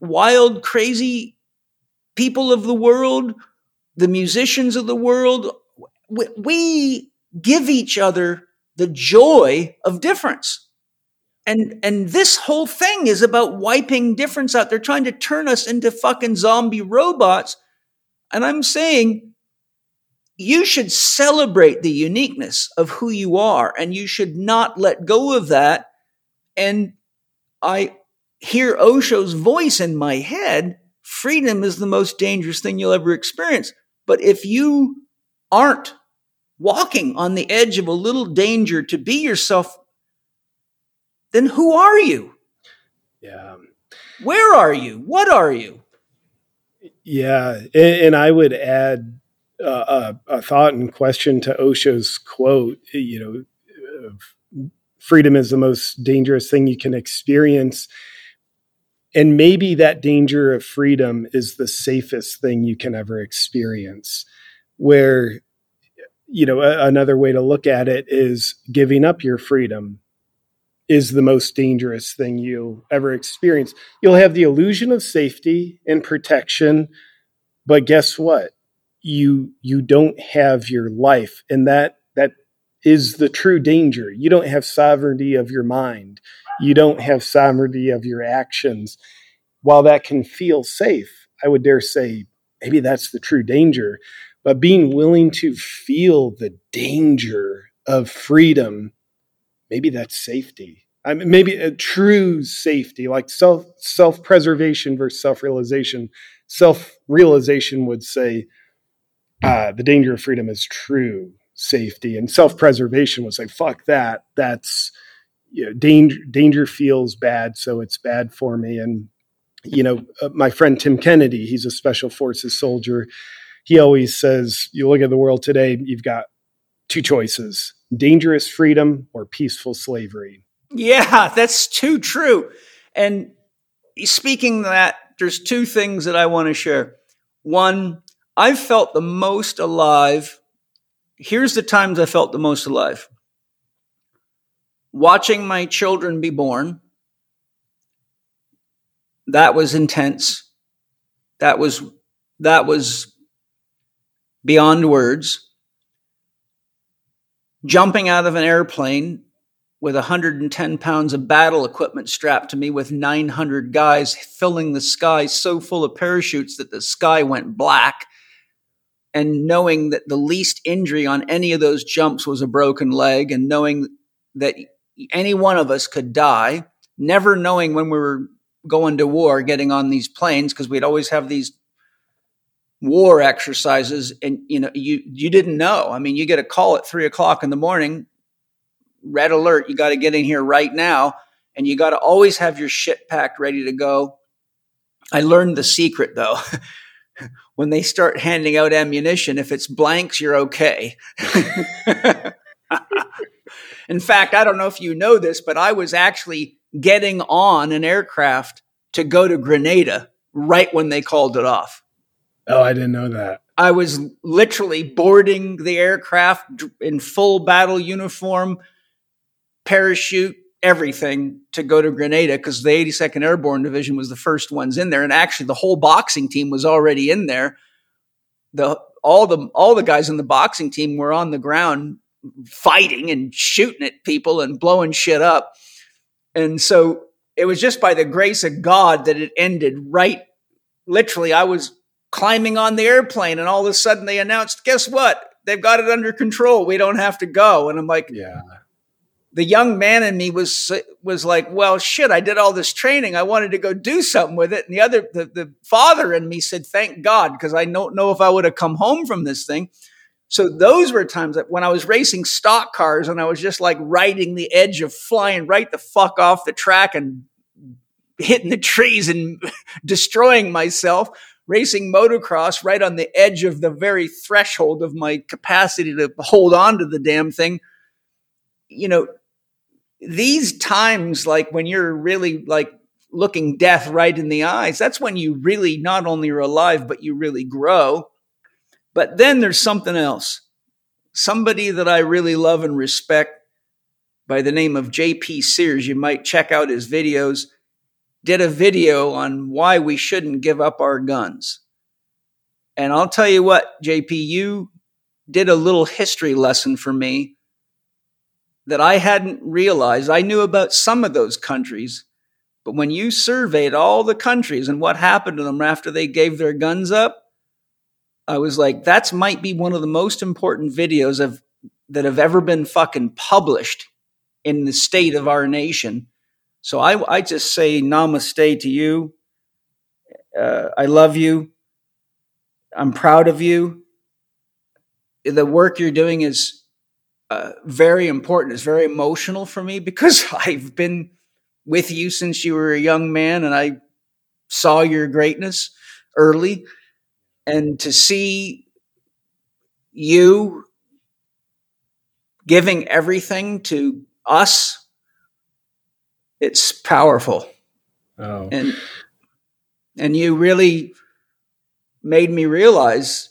wild, crazy people of the world, the musicians of the world. We give each other the joy of difference. And, and this whole thing is about wiping difference out. They're trying to turn us into fucking zombie robots. And I'm saying you should celebrate the uniqueness of who you are and you should not let go of that. And I hear Osho's voice in my head. Freedom is the most dangerous thing you'll ever experience. But if you aren't walking on the edge of a little danger to be yourself, then who are you? Yeah. Where are you? What are you? Yeah. And, and I would add uh, a, a, thought and question to Osho's quote, you know, freedom is the most dangerous thing you can experience. And maybe that danger of freedom is the safest thing you can ever experience. Where you know, a, another way to look at it is giving up your freedom is the most dangerous thing you'll ever experience. You'll have the illusion of safety and protection, but guess what? You you don't have your life, and that that is the true danger. You don't have sovereignty of your mind. You don't have sovereignty of your actions. While that can feel safe, I would dare say maybe that's the true danger but being willing to feel the danger of freedom, maybe that's safety. I mean, maybe a true safety, like self self preservation versus self realization. Self realization would say uh, the danger of freedom is true safety, and self preservation would say fuck that. That's you know, danger. Danger feels bad, so it's bad for me. And you know, uh, my friend Tim Kennedy, he's a special forces soldier he always says, you look at the world today, you've got two choices dangerous freedom or peaceful slavery. Yeah, that's too true. And speaking that, there's two things that I want to share. One, I've felt the most alive. Here's the times I felt the most alive watching my children be born. That was intense. That was, that was beyond words, jumping out of an airplane with 110 pounds of battle equipment strapped to me with 900 guys filling the sky so full of parachutes that the sky went black. And knowing that the least injury on any of those jumps was a broken leg and knowing that any one of us could die never knowing when we were going to war getting on these planes because we'd always have these war exercises and you know you you didn't know. I mean you get a call at three o'clock in the morning red alert you got to get in here right now and you got to always have your shit packed ready to go. I learned the secret though. When they start handing out ammunition if it's blanks you're okay. In fact i don't know if you know this but i was actually getting on an aircraft to go to grenada right when they called it off Oh, I didn't know that. I was literally boarding the aircraft in full battle uniform, parachute, everything to go to Grenada because the 82nd Airborne Division was the first ones in there, and actually the whole boxing team was already in there. The all the all the guys in the boxing team were on the ground fighting and shooting at people and blowing shit up, and so it was just by the grace of God that it ended right. Literally, I was climbing on the airplane and all of a sudden they announced, guess what? They've got it under control. We don't have to go. And I'm like, yeah. The young man in me was was like, well, shit! I did all this training. I wanted to go do something with it. And the other, the, the father in me said, "Thank God," because I don't know if I would have come home from this thing. So those were times that when I was racing stock cars and I was just like riding the edge of flying right the fuck off the track and hitting the trees and destroying myself racing motocross right on the edge of the very threshold of my capacity to hold on to the damn thing. You know, these times, like when you're really like looking death right in the eyes, that's when you really not only are alive, but you really grow. But then there's something else. Somebody that I really love and respect by the name of JP Sears, you might check out his videos, did a video on why we shouldn't give up our guns. And I'll tell you what, JP, you did a little history lesson for me that I hadn't realized. I knew about some of those countries, but when you surveyed all the countries and what happened to them after they gave their guns up, I was like, that might be one of the most important videos of that have ever been fucking published in the state of our nation. So I, I just say namaste to you. Uh, I love you. I'm proud of you. The work you're doing is uh, very important. It's very emotional for me because I've been with you since you were a young man and I saw your greatness early. And to see you giving everything to us, it's powerful. Oh. And and you really made me realize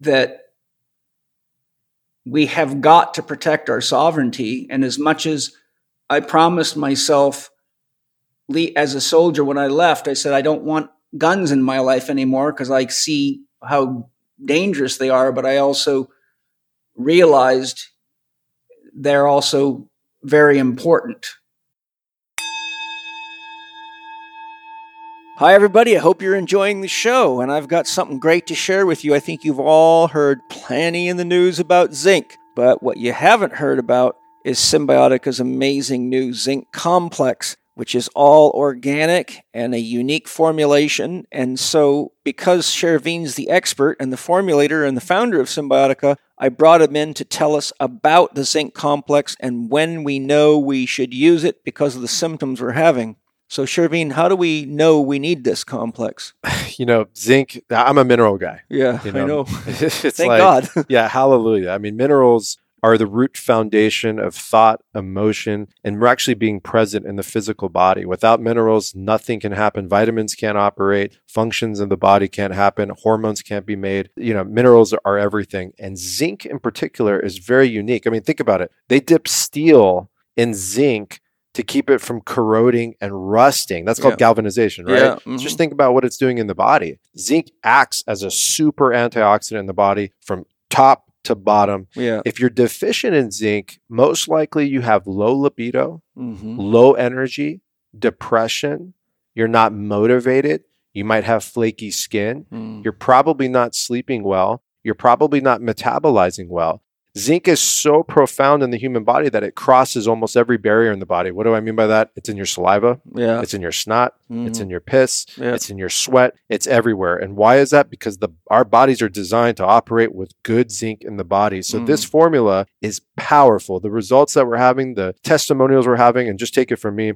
that we have got to protect our sovereignty. And as much as I promised myself as a soldier when I left, I said, I don't want guns in my life anymore because I see how dangerous they are. But I also realized they're also very important. Hi, everybody. I hope you're enjoying the show, and I've got something great to share with you. I think you've all heard plenty in the news about zinc, but what you haven't heard about is Cymbiotika's amazing new zinc complex, which is all organic and a unique formulation. And so, because Shervin's the expert and the formulator and the founder of Cymbiotika, I brought him in to tell us about the zinc complex and when we know we should use it because of the symptoms we're having. So, Shervin, how do we know we need this complex? You know, zinc. I'm a mineral guy. Yeah, You I know. Thank like, God. yeah, hallelujah. I mean, minerals are the root foundation of thought, emotion, and we're actually being present in the physical body. Without minerals, nothing can happen. Vitamins can't operate, functions in the body can't happen, hormones can't be made. You know, minerals are everything. And zinc in particular is very unique. I mean, think about it. They dip steel in zinc to keep it from corroding and rusting. That's called Yeah. galvanization, right? Yeah, mhm. Just think about what it's doing in the body. Zinc acts as a super antioxidant in the body from top to bottom. Yeah. If you're deficient in zinc, most likely you have low libido, Mm-hmm. low energy, depression, you're not motivated, you might have flaky skin, Mm. you're probably not sleeping well, you're probably not metabolizing well. Zinc is so profound in the human body that it crosses almost every barrier in the body. What do I mean by that? It's in your saliva, Yeah. it's in your snot, it's Mhm. in your piss, Yeah. it's in your sweat, it's everywhere. And why is that? Because the our bodies are designed to operate with good zinc in the body. So this Mm. formula is powerful. The results that we're having, the testimonials we're having, and just take it from me,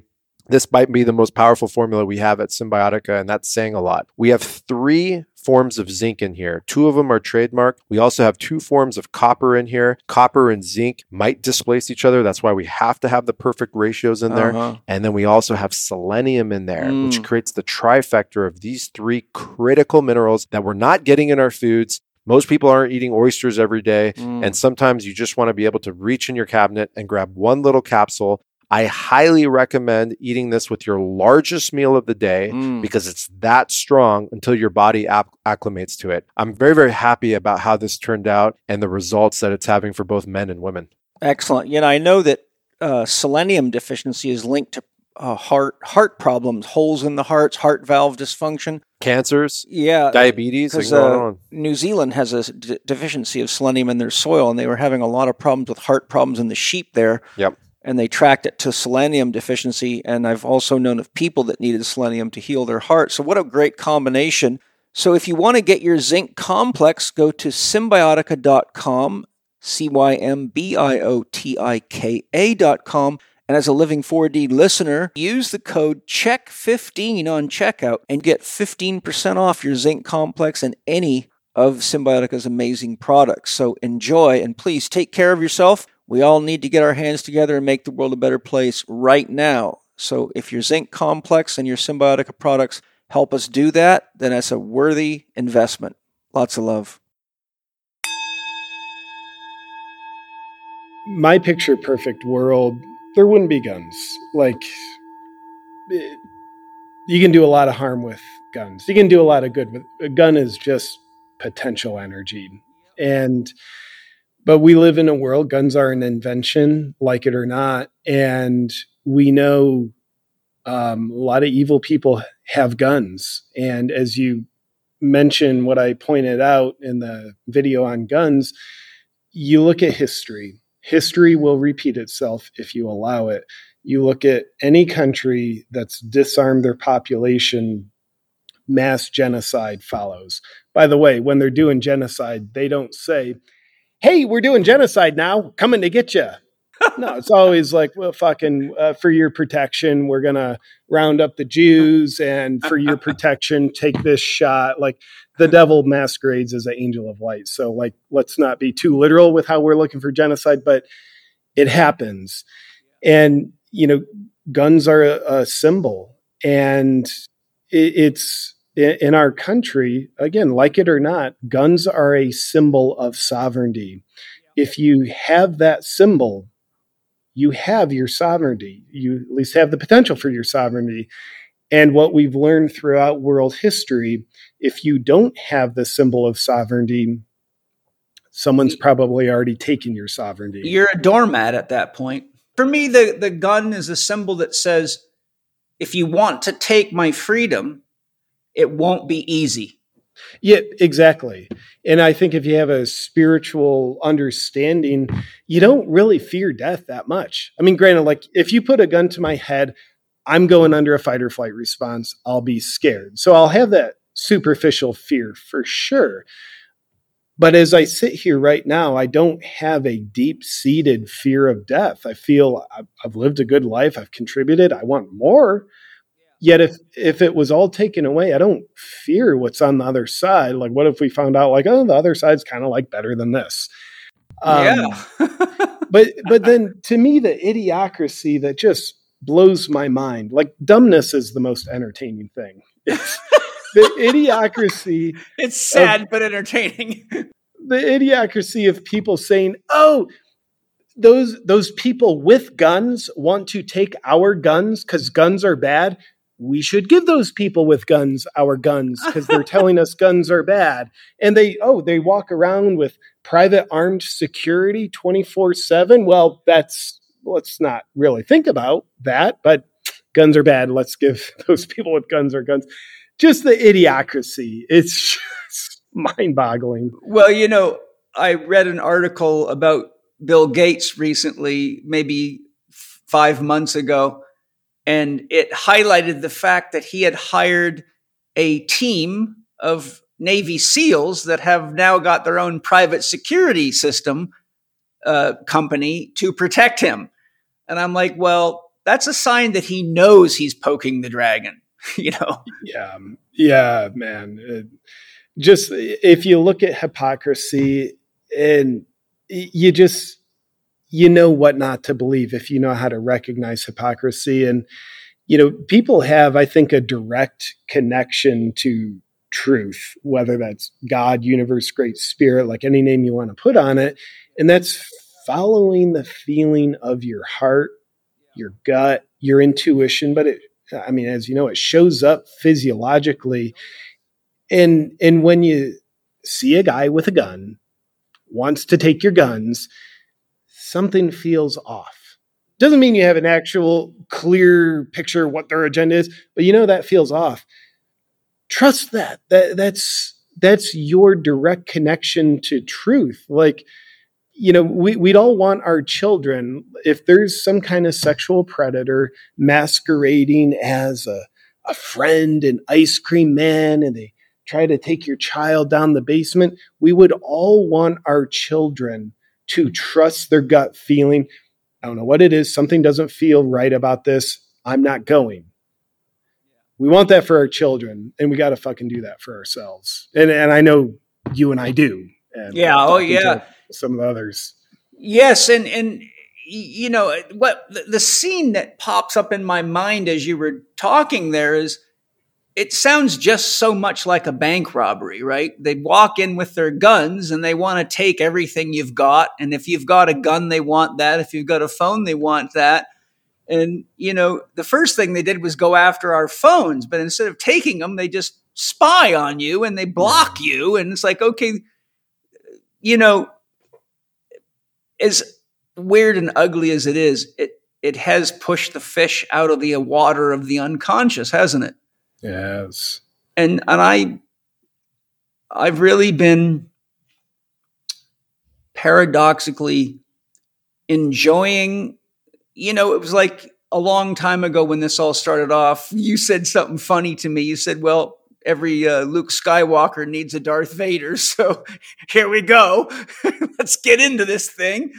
this might be the most powerful formula we have at Cymbiotika, and that's saying a lot. We have three forms of zinc in here. Two of them are trademarked. We also have two forms of copper in here. Copper and zinc might displace each other. That's why we have to have the perfect ratios in there. Uh-huh. And then we also have selenium in there, which Mm. creates the trifecta of these three critical minerals that we're not getting in our foods. Most people aren't eating oysters every day. Mm. And sometimes you just want to be able to reach in your cabinet and grab one little capsule. I highly recommend eating this with your largest meal of the day Mm. because it's that strong until your body app- acclimates to it. I'm very, very happy about how this turned out and the results that it's having for both men and women. Excellent. You know, I know that uh, selenium deficiency is linked to uh, heart heart problems, holes in the hearts, heart valve dysfunction. Cancers, Yeah, diabetes, like because uh, on. New Zealand has a d- deficiency of selenium in their soil, and they were having a lot of problems with heart problems in the sheep there. Yep. And they tracked it to selenium deficiency. And I've also known of people that needed selenium to heal their heart. So, what a great combination. So, if you want to get your zinc complex, go to cymbiotika.com, C Y M B I O T I K A.com. And as a Living 4D listener, use the code CHEK15 on checkout and get 15% off your zinc complex and any of Cymbiotika's amazing products. So enjoy and please take care of yourself. We all need to get our hands together and make the world a better place right now. So if your zinc complex and your Cymbiotika products help us do that, then that's a worthy investment. Lots of love. My picture perfect world, there wouldn't be guns. Like, it, you can do a lot of harm with guns. You can do a lot of good with a gun is just potential energy. And but we live in a world guns are an invention like it or not and we know um, a lot of evil people have guns. And as you mentioned what i pointed out in the video on guns you look at history. History will repeat itself if you allow it. You look at any country that's disarmed their population mass genocide follows. By the way when they're doing genocide they don't say hey, we're doing genocide now, coming to get you. no, it's always like, well, fucking, uh, for your protection, we're going to round up the Jews, and for your protection, take this shot. Like, the devil masquerades as an angel of light. So, like, let's not be too literal with how we're looking for genocide, but it happens. And, you know, guns are a, a symbol, and it, it's, in our country, again, like it or not, guns are a symbol of sovereignty. If you have that symbol, you have your sovereignty. You at least have the potential for your sovereignty. And what we've learned throughout world history, if you don't have the symbol of sovereignty, someone's probably already taken your sovereignty. You're a doormat at that point. For me, the, the gun is a symbol that says, if you want to take my freedom, it won't be easy. Yeah, exactly. And I think if you have a spiritual understanding, you don't really fear death that much. I mean, granted, like if you put a gun to my head, I'm going under a fight or flight response, I'll be scared. So I'll have that superficial fear for sure. But as I sit here right now, I don't have a deep seated fear of death. I feel I've lived a good life, I've contributed, I want more. Yet if if it was all taken away, I don't fear what's on the other side. Like, what if we found out like, oh, the other side's kind of like better than this? Um, yeah. but but then to me, the idiocracy that just blows my mind. Like dumbness is the most entertaining thing. It's the idiocracy. It's sad of, but entertaining. the idiocracy of people saying, "Oh, those those people with guns want to take our guns because guns are bad we should give those people with guns our guns because they're telling us guns are bad. And they, oh, they walk around with private armed security 24 7. Well, that's, let's not really think about that, but guns are bad. Let's give those people with guns our guns. Just the idiocracy. It's just mind boggling. Well, you know, I read an article about Bill Gates recently, maybe five months ago and it highlighted the fact that he had hired a team of Navy SEALs that have now got their own private security system uh, company to protect him. And I'm like, well, that's a sign that he knows he's poking the dragon, you know? Yeah. Yeah, man. It, just if you look at hypocrisy and you just, you know what not to believe if you know how to recognize hypocrisy. And, you know, people have, I think, a direct connection to truth, whether that's God, universe, great spirit, like any name you want to put on it. And that's following the feeling of your heart, your gut, your intuition. But it, I mean, as you know, it shows up physiologically. And, and when you see a guy with a gun, wants to take your guns, something feels off. Doesn't mean you have an actual clear picture what their agenda is, but you know that feels off. Trust that. That that's that's your direct connection to truth. Like, you know, we, we'd all want our children, if there's some kind of sexual predator masquerading as a, a friend, an ice cream man, and they try to take your child down the basement, we would all want our children to trust their gut feeling. I don't know what it is. Something doesn't feel right about this. I'm not going. We want that for our children, and we got to fucking do that for ourselves. And and I know you and I do. And yeah. Oh, yeah. Some of the others. Yes, and and you know what the scene that pops up in my mind as you were talking there is it sounds just so much like a bank robbery, right? They walk in with their guns and they want to take everything you've got. And if you've got a gun, they want that. If you've got a phone, they want that. And, you know, the first thing they did was go after our phones, but instead of taking them, they just spy on you and they block you. And it's like, okay, you know, as weird and ugly as it is, it, it has pushed the fish out of the water of the unconscious, hasn't it? Yes. And and I I've really been paradoxically enjoying you know, it was like a long time ago when this all started off. You said something funny to me. You said, "Well, every uh, Luke Skywalker needs a Darth Vader." So here we go. Let's get into this thing.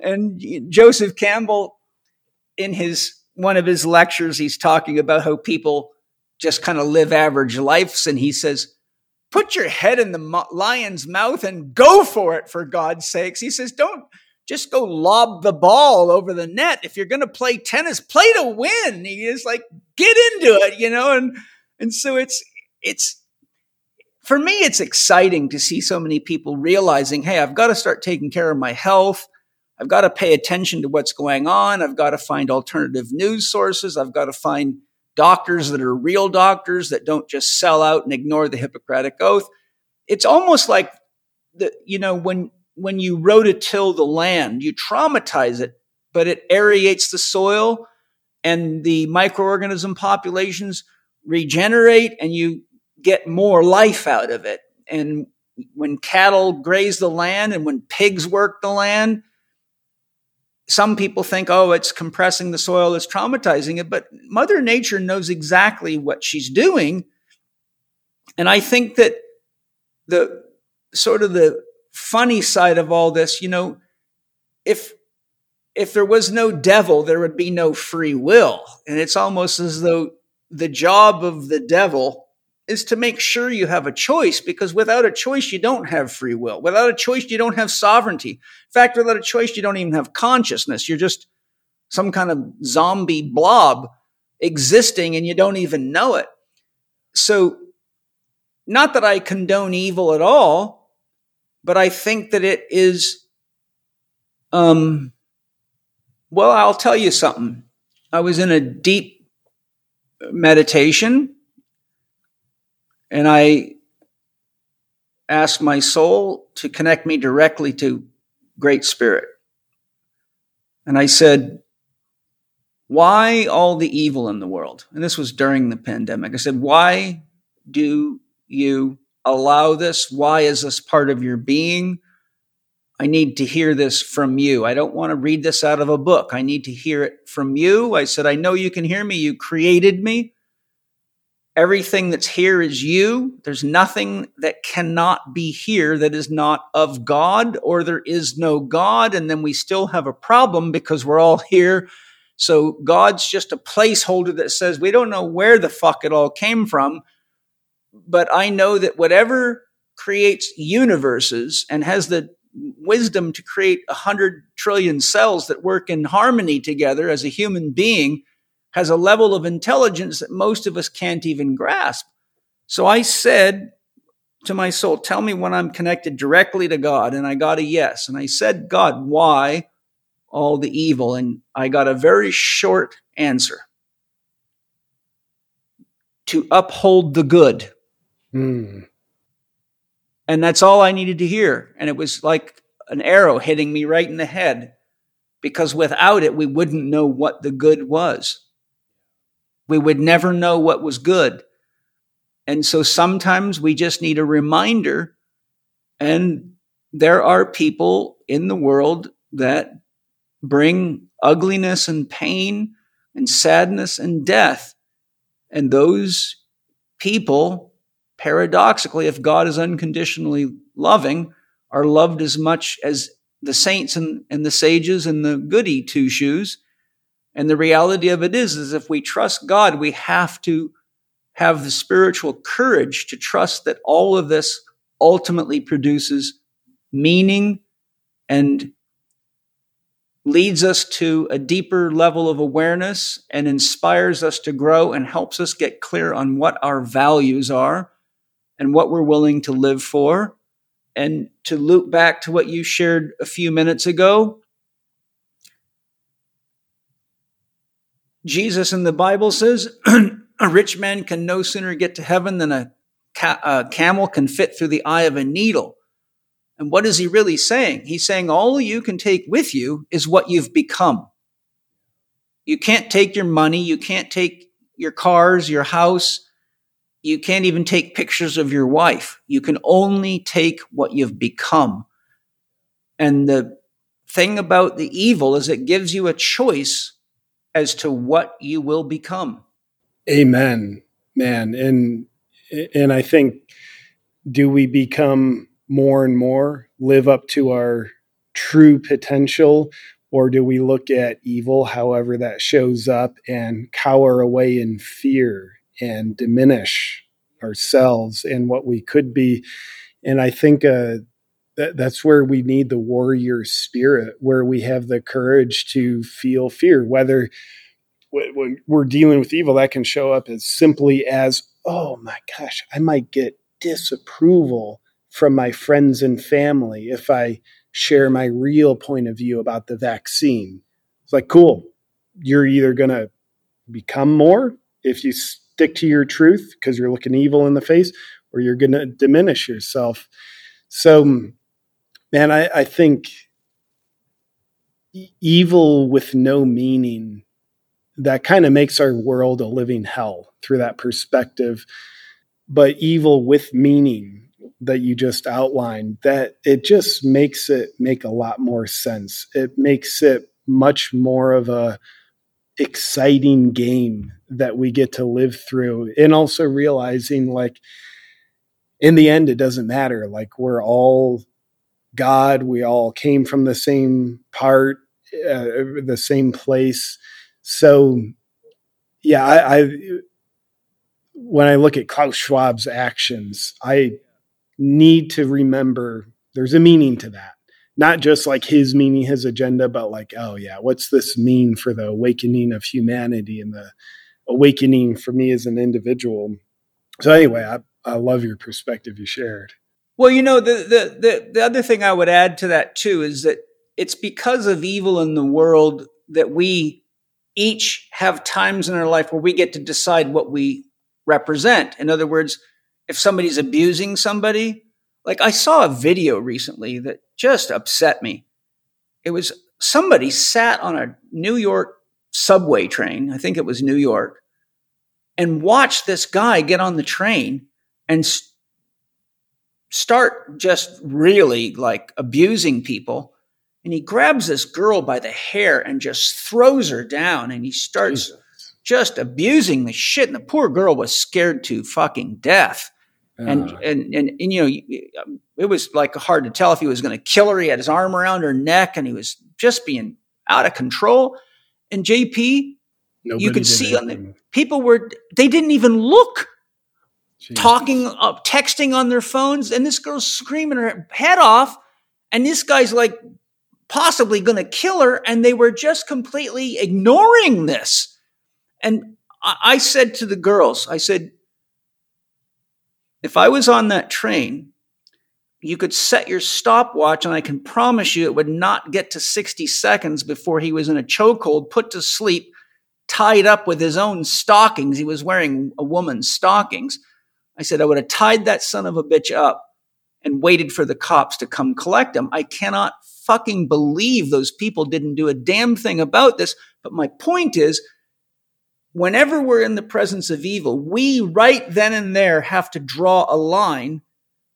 And Joseph Campbell, in his one of his lectures, he's talking about how people just kind of live average lives. And he says, put your head in the lion's mouth and go for it, for God's sakes. He says, don't just go lob the ball over the net. If you're going to play tennis, play to win. He is like, get into it, you know? And, and so it's, it's, for me, it's exciting to see so many people realizing, hey, I've got to start taking care of my health. I've got to pay attention to what's going on. I've got to find alternative news sources. I've got to find doctors that are real doctors that don't just sell out and ignore the Hippocratic Oath. It's almost like the, you know, when, when you rototill the land, you traumatize it, but it aerates the soil and the microorganism populations regenerate and you get more life out of it. And when cattle graze the land and when pigs work the land, some people think, oh, it's compressing the soil, it's traumatizing it, but Mother Nature knows exactly what she's doing. And I think that the sort of the funny side of all this, you know, if if there was no devil, there would be no free will. And it's almost as though the job of the devil is to make sure you have a choice because without a choice, you don't have free will. Without a choice, you don't have sovereignty. In fact, without a choice, you don't even have consciousness. You're just some kind of zombie blob existing and you don't even know it. So, not that I condone evil at all, but I think that it is, um, well, I'll tell you something. I was in a deep meditation and I asked my soul to connect me directly to Great Spirit. And I said, Why all the evil in the world? And this was during the pandemic. I said, Why do you allow this? Why is this part of your being? I need to hear this from you. I don't want to read this out of a book. I need to hear it from you. I said, I know you can hear me. You created me. Everything that's here is you. There's nothing that cannot be here that is not of God, or there is no God. And then we still have a problem because we're all here. So God's just a placeholder that says we don't know where the fuck it all came from. But I know that whatever creates universes and has the wisdom to create a hundred trillion cells that work in harmony together as a human being has a level of intelligence that most of us can't even grasp. So I said to my soul, Tell me when I'm connected directly to God. And I got a yes. And I said, God, why all the evil? And I got a very short answer to uphold the good. Mm. And that's all I needed to hear. And it was like an arrow hitting me right in the head because without it, we wouldn't know what the good was. We would never know what was good. And so sometimes we just need a reminder. And there are people in the world that bring ugliness and pain and sadness and death. And those people, paradoxically, if God is unconditionally loving, are loved as much as the saints and, and the sages and the goody two shoes. And the reality of it is, is if we trust God, we have to have the spiritual courage to trust that all of this ultimately produces meaning and leads us to a deeper level of awareness and inspires us to grow and helps us get clear on what our values are and what we're willing to live for. And to loop back to what you shared a few minutes ago, Jesus in the Bible says, a rich man can no sooner get to heaven than a, ca- a camel can fit through the eye of a needle. And what is he really saying? He's saying all you can take with you is what you've become. You can't take your money. You can't take your cars, your house. You can't even take pictures of your wife. You can only take what you've become. And the thing about the evil is it gives you a choice as to what you will become. Amen, man. And and I think do we become more and more live up to our true potential or do we look at evil however that shows up and cower away in fear and diminish ourselves and what we could be and i think uh, that, that's where we need the warrior spirit where we have the courage to feel fear whether when we're dealing with evil that can show up as simply as oh my gosh i might get disapproval from my friends and family if I share my real point of view about the vaccine. It's like, cool, you're either going to become more if you stick to your truth because you're looking evil in the face, or you're going to diminish yourself. So, man, I, I think evil with no meaning that kind of makes our world a living hell through that perspective. But evil with meaning that you just outlined that it just makes it make a lot more sense. It makes it much more of a exciting game that we get to live through. And also realizing like in the end it doesn't matter. Like we're all god we all came from the same part uh, the same place so yeah I, I when i look at klaus schwab's actions i need to remember there's a meaning to that. Not just like his meaning, his agenda, but like, oh yeah, what's this mean for the awakening of humanity and the awakening for me as an individual? So anyway, I, I love your perspective you shared. Well, you know, the, the, the, the other thing I would add to that too is that it's because of evil in the world that we each have times in our life where we get to decide what we represent. In other words, if somebody's abusing somebody. Like I saw a video recently that just upset me. It was somebody sat on a New York subway train, I think it was New York, and watched this guy get on the train and st- start just really like abusing people. And he grabs this girl by the hair and just throws her down and he starts Jesus. just abusing the shit. And the poor girl was scared to fucking death. And, and, and, and, you know, um, it was like hard to tell if he was going to kill her. He had his arm around her neck and he was just being out of control. And JP, Nobody you could see on the people were, they didn't even look. Jeez. Talking, uh, texting on their phones, and this girl's screaming her head off, and this guy's like possibly going to kill her, and they were just completely ignoring this. And I, I said to the girls, I said, if I was on that train, you could set your stopwatch, and I can promise you it would not get to 60 seconds before he was in a chokehold, put to sleep, tied up with his own stockings. He was wearing a woman's stockings. I said, I would have tied that son of a bitch up and waited for the cops to come collect him. I cannot fucking believe those people didn't do a damn thing about this. But my point is, whenever we're in the presence of evil, we right then and there have to draw a line.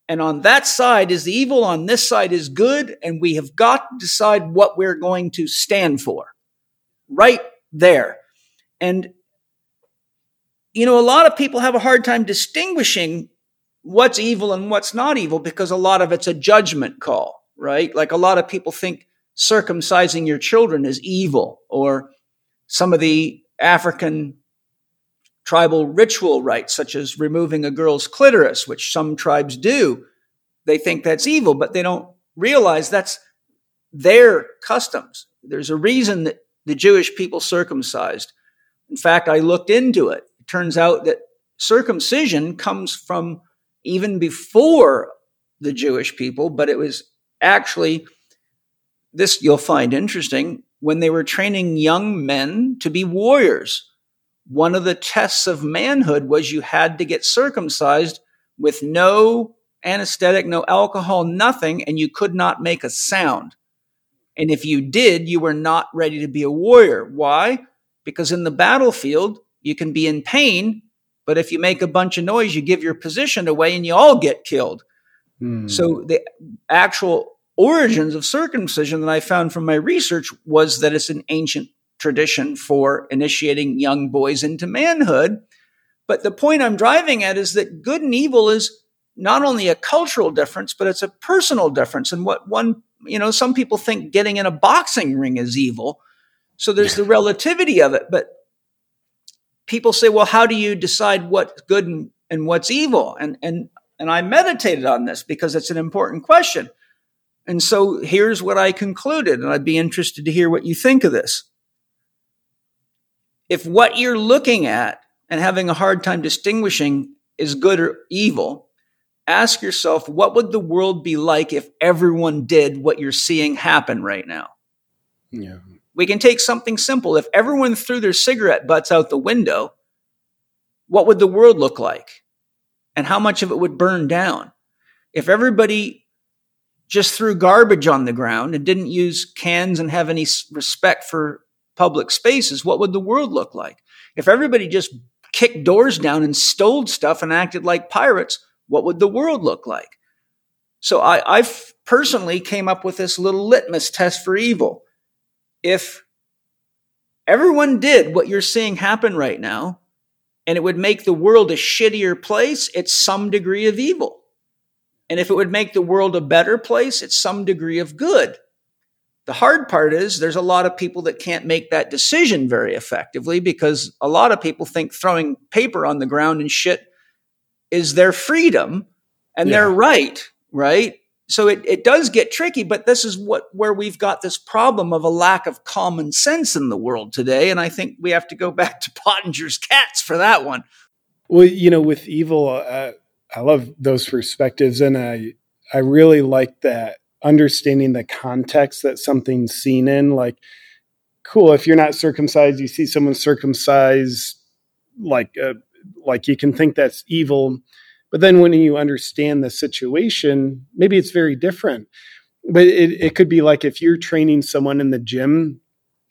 And on that side is the evil, on this side is good, and we have got to decide what we're going to stand for. Right there. And, you know, a lot of people have a hard time distinguishing what's evil and what's not evil because a lot of it's a judgment call, right? Like a lot of people think circumcising your children is evil or some of the African tribal ritual rites, such as removing a girl's clitoris, which some tribes do. They think that's evil, but they don't realize that's their customs. There's a reason that the Jewish people circumcised. In fact, I looked into it. Turns out that circumcision comes from even before the Jewish people, but it was actually this you'll find interesting when they were training young men to be warriors. One of the tests of manhood was you had to get circumcised with no anesthetic, no alcohol, nothing, and you could not make a sound. And if you did, you were not ready to be a warrior. Why? Because in the battlefield, you can be in pain, but if you make a bunch of noise, you give your position away and you all get killed. Hmm. So the actual origins of circumcision that I found from my research was that it's an ancient tradition for initiating young boys into manhood. But the point I'm driving at is that good and evil is not only a cultural difference, but it's a personal difference. And what one you know, some people think getting in a boxing ring is evil. So there's the relativity of it. But people say, well, how do you decide what's good and, and what's evil? And, and, and I meditated on this because it's an important question. And so here's what I concluded, and I'd be interested to hear what you think of this. If what you're looking at and having a hard time distinguishing is good or evil, ask yourself, what would the world be like if everyone did what you're seeing happen right now? Yeah. We can take something simple. If everyone threw their cigarette butts out the window, what would the world look like? And how much of it would burn down? If everybody just threw garbage on the ground and didn't use cans and have any respect for public spaces, what would the world look like? If everybody just kicked doors down and stole stuff and acted like pirates, what would the world look like? So I, I personally came up with this little litmus test for evil. If everyone did what you're seeing happen right now, and it would make the world a shittier place, it's some degree of evil. And if it would make the world a better place, it's some degree of good. The hard part is there's a lot of people that can't make that decision very effectively because a lot of people think throwing paper on the ground and shit is their freedom and yeah. their right, right? So it, it does get tricky, but this is what where we've got this problem of a lack of common sense in the world today. And I think we have to go back to Pottenger's cats for that one. Well, you know, with evil, uh, I love those perspectives, and I I really like that understanding the context that something's seen in. Like, cool, if you're not circumcised, you see someone circumcised, like uh, like you can think that's evil but then when you understand the situation maybe it's very different but it, it could be like if you're training someone in the gym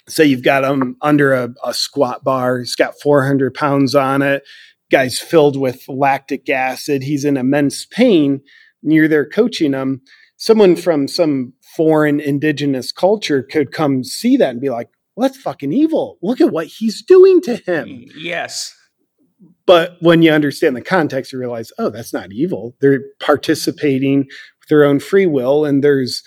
say you've got them under a, a squat bar he's got 400 pounds on it guy's filled with lactic acid he's in immense pain and you're there coaching him someone from some foreign indigenous culture could come see that and be like well, that's fucking evil. Look at what he's doing to him. Yes. But when you understand the context, you realize, oh, that's not evil. They're participating with their own free will, and there's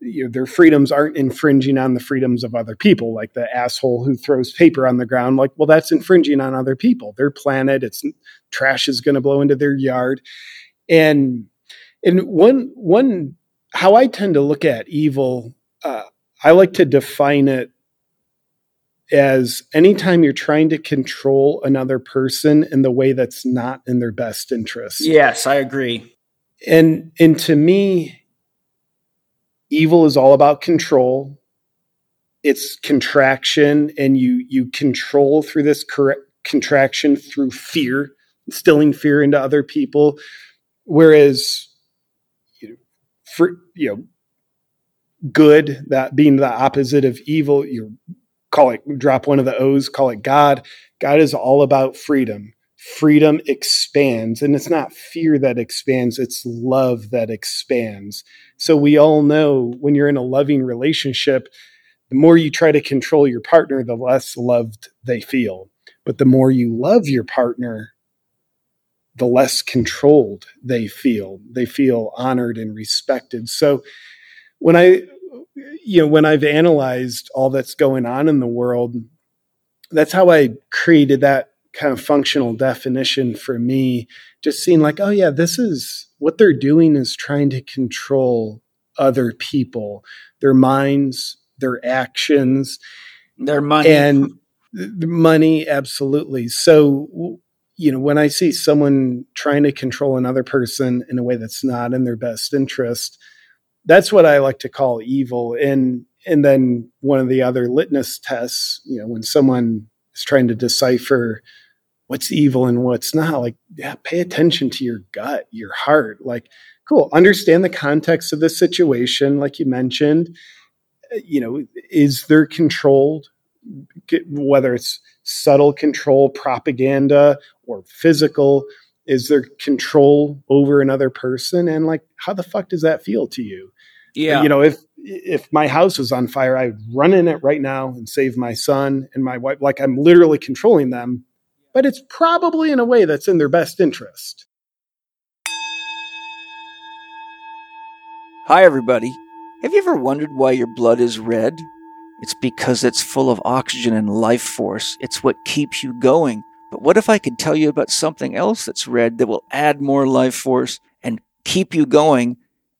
you know, their freedoms aren't infringing on the freedoms of other people, like the asshole who throws paper on the ground. Like, well, that's infringing on other people, their planet. It's trash is going to blow into their yard, and and one one how I tend to look at evil, uh, I like to define it as anytime you're trying to control another person in the way that's not in their best interest. Yes, I agree. And and to me evil is all about control. It's contraction and you you control through this correct contraction through fear, instilling fear into other people whereas you know, for you know good that being the opposite of evil you're call it drop one of the O's, call it God. God is all about freedom. Freedom expands, and it's not fear that expands, it's love that expands. So we all know when you're in a loving relationship, the more you try to control your partner, the less loved they feel. But the more you love your partner, the less controlled they feel. They feel honored and respected. So when I you know, when I've analyzed all that's going on in the world, that's how I created that kind of functional definition for me. Just seeing like, oh yeah, this is what they're doing is trying to control other people, their minds, their actions, their money. And the money, absolutely. So, you know, when I see someone trying to control another person in a way that's not in their best interest, that's what I like to call evil. And and then one of the other litmus tests, you know, when someone is trying to decipher what's evil and what's not, like, yeah, pay attention to your gut, your heart. Like, cool, understand the context of the situation, like you mentioned. You know, is there controlled whether it's subtle control, propaganda, or physical? Is there control over another person? And like, how the fuck does that feel to you? Yeah. You know, if if my house was on fire, I'd run in it right now and save my son and my wife. Like I'm literally controlling them, but it's probably in a way that's in their best interest. Hi, everybody. Have you ever wondered why your blood is red? It's because it's full of oxygen and life force. It's what keeps you going. But what if I could tell you about something else that's red that will add more life force and keep you going?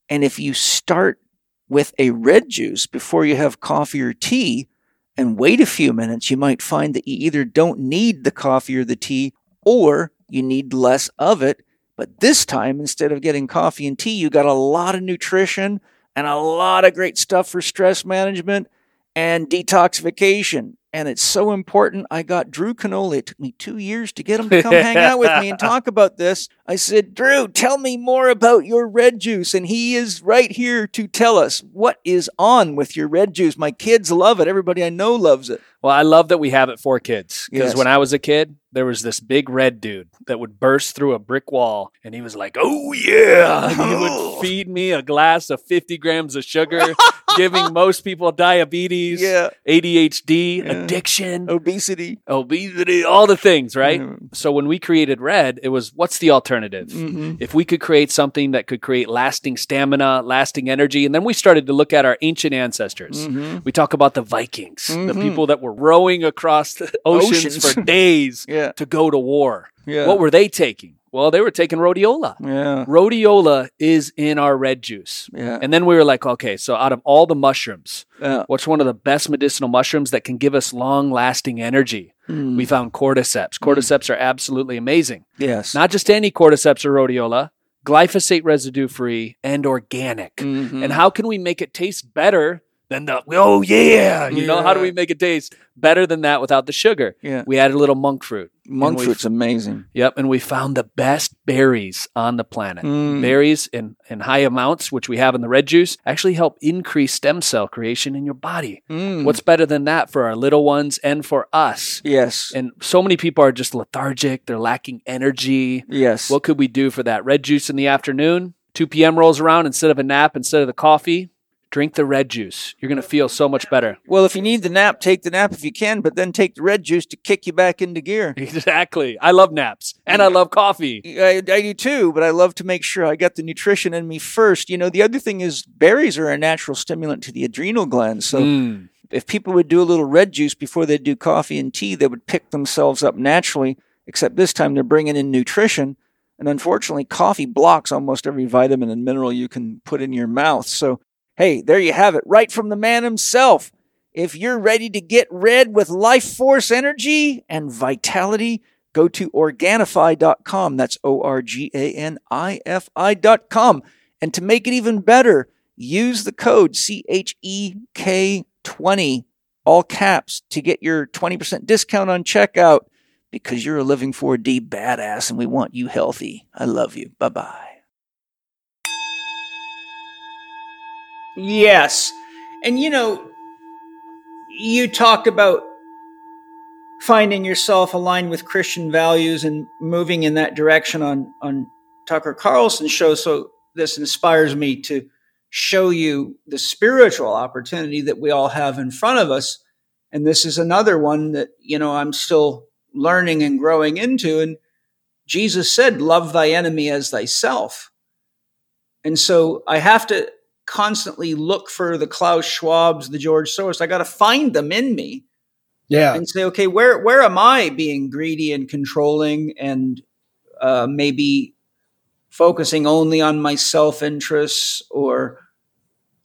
And if you start with a red juice before you have coffee or tea and wait a few minutes, you might find that you either don't need the coffee or the tea or you need less of it. But this time, instead of getting coffee and tea, you got a lot of nutrition and a lot of great stuff for stress management and detoxification. And it's so important. I got Drew Canole. It took me two years to get him to come hang out with me and talk about this. I said, Drew, tell me more about your red juice. And he is right here to tell us what is on with your red juice. My kids love it. Everybody I know loves it. Well, I love that we have it for kids because Yes. when I was a kid, there was this big red dude that would burst through a brick wall and he was like, Oh, yeah. And he would feed me a glass of 50 grams of sugar, giving most people diabetes, Yeah. ADHD, Yeah. Addiction, Obesity. obesity, all the things, right? Mhm. So when we created Red, it was what's the alternative? Mhm. If we could create something that could create lasting stamina, lasting energy, and then we started to look at our ancient ancestors. Mhm. We talk about the Vikings, the Mhm. people that were rowing across the oceans, Oceans. for days Yeah. to go to war. Yeah. What were they taking? Well, they were taking rhodiola. Yeah. Rhodiola is in our red juice. Yeah. And then we were like, okay, so out of all the mushrooms, Yeah. what's one of the best medicinal mushrooms that can give us long lasting energy? Mm. We found cordyceps. Cordyceps are absolutely amazing. Yes. Not just any cordyceps or rhodiola, glyphosate residue free and organic. Mhm. And how can we make it taste better than the, oh yeah, you know, how do we make it taste better than that without the sugar? Yeah. We added a little monk fruit. Monk we- fruit's amazing. Yep. And we found the best berries on the planet. Mm. Berries in, in high amounts, which we have in the red juice, actually help increase stem cell creation in your body. Mm. What's better than that for our little ones and for us? yes. And so many people are just lethargic, they're lacking energy. yes. What could we do for that? Red juice in the afternoon, 2 p.m. rolls around instead of a nap, instead of the coffee, drink the red juice. You're going to feel so much better. well, if you need the nap, take the nap if you can, but then take the red juice to kick you back into gear. Exactly. I love naps and I love coffee. I, I do too, but I love to make sure I got the nutrition in me first. You know, the other thing is berries are a natural stimulant to the adrenal glands. So Mm. if people would do a little red juice before they do coffee and tea, they would pick themselves up naturally, except this time they're bringing in nutrition. And unfortunately, coffee blocks almost every vitamin and mineral you can put in your mouth. So, hey, there you have it, right from the man himself. If you're ready to get red with life force energy and vitality, go to Organifi.com. That's O R G A N I F I.com. And to make it even better, use the code CHEK20, all caps, to get your 20% discount on checkout because you're a living 4D badass and we want you healthy. I love you. Bye bye. Yes. And you know, you talked about finding yourself aligned with Christian values and moving in that direction on, on Tucker Carlson's show. So this inspires me to show you the spiritual opportunity that we all have in front of us. And this is another one that, you know, I'm still learning and growing into. And Jesus said, love thy enemy as thyself. And so I have to constantly look for the Klaus Schwabs, the George Soros. I got to find them in me Yeah. and say, okay, where where am I being greedy and controlling, and uh, maybe focusing only on my self interests, or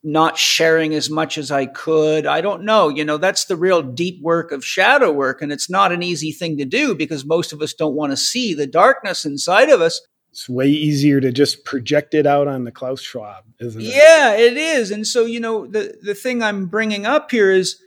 not sharing as much as I could. I don't know. You know, that's the real deep work of shadow work. And it's not an easy thing to do because most of us don't want to see the darkness inside of us. It's way easier to just project it out on the Klaus Schwab, isn't it? Yeah, it is. And so, you know, the, the thing I'm bringing up here is,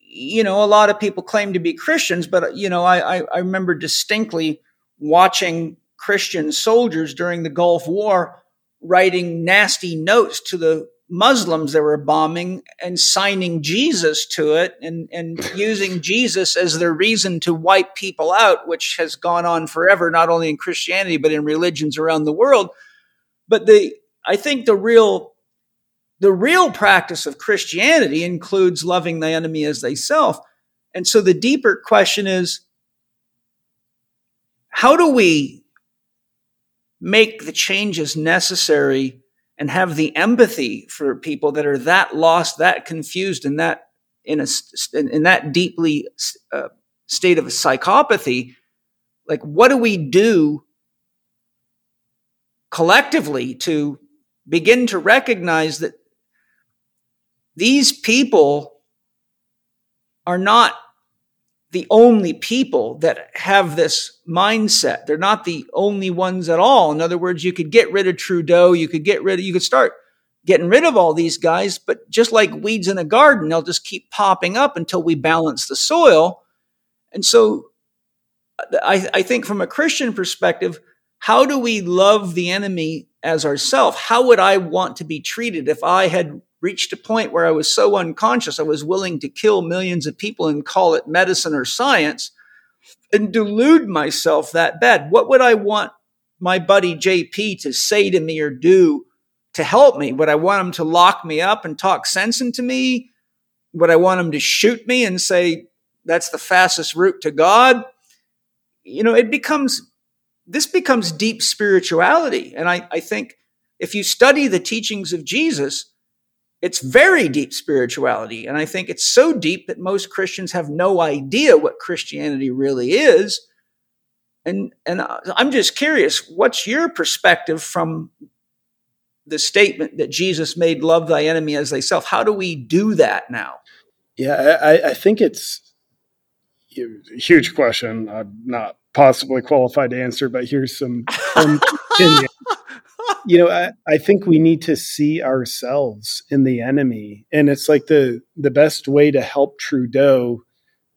you know, a lot of people claim to be Christians, but, you know, I, I, I remember distinctly watching Christian soldiers during the Gulf War writing nasty notes to the Muslims that were bombing and signing Jesus to it and, and using Jesus as their reason to wipe people out, which has gone on forever, not only in Christianity, but in religions around the world. But the, I think the real, the real practice of Christianity includes loving the enemy as thyself. And so the deeper question is, how do we make the changes necessary and have the empathy for people that are that lost, that confused, and that in a in that deeply uh, state of psychopathy. Like, what do we do collectively to begin to recognize that these people are not the only people that have this mindset. They're not the only ones at all. In other words, you could get rid of Trudeau, you could get rid of, you could start getting rid of all these guys, but just like weeds in a garden, they'll just keep popping up until we balance the soil. And so I, I think from a Christian perspective, how do we love the enemy as ourself? How would I want to be treated if I had reached a point where I was so unconscious, I was willing to kill millions of people and call it medicine or science and delude myself that bad. What would I want my buddy JP to say to me or do to help me? Would I want him to lock me up and talk sense into me? Would I want him to shoot me and say, that's the fastest route to God? You know, it becomes, this becomes deep spirituality. And I, I think if you study the teachings of Jesus, it's very deep spirituality. And I think it's so deep that most Christians have no idea what Christianity really is. And, and uh, I'm just curious, what's your perspective from the statement that Jesus made, love thy enemy as thyself? How do we do that now? Yeah, I, I think it's a huge question. I'm not possibly qualified to answer, but here's some you know, I, I think we need to see ourselves in the enemy. And it's like the the best way to help Trudeau,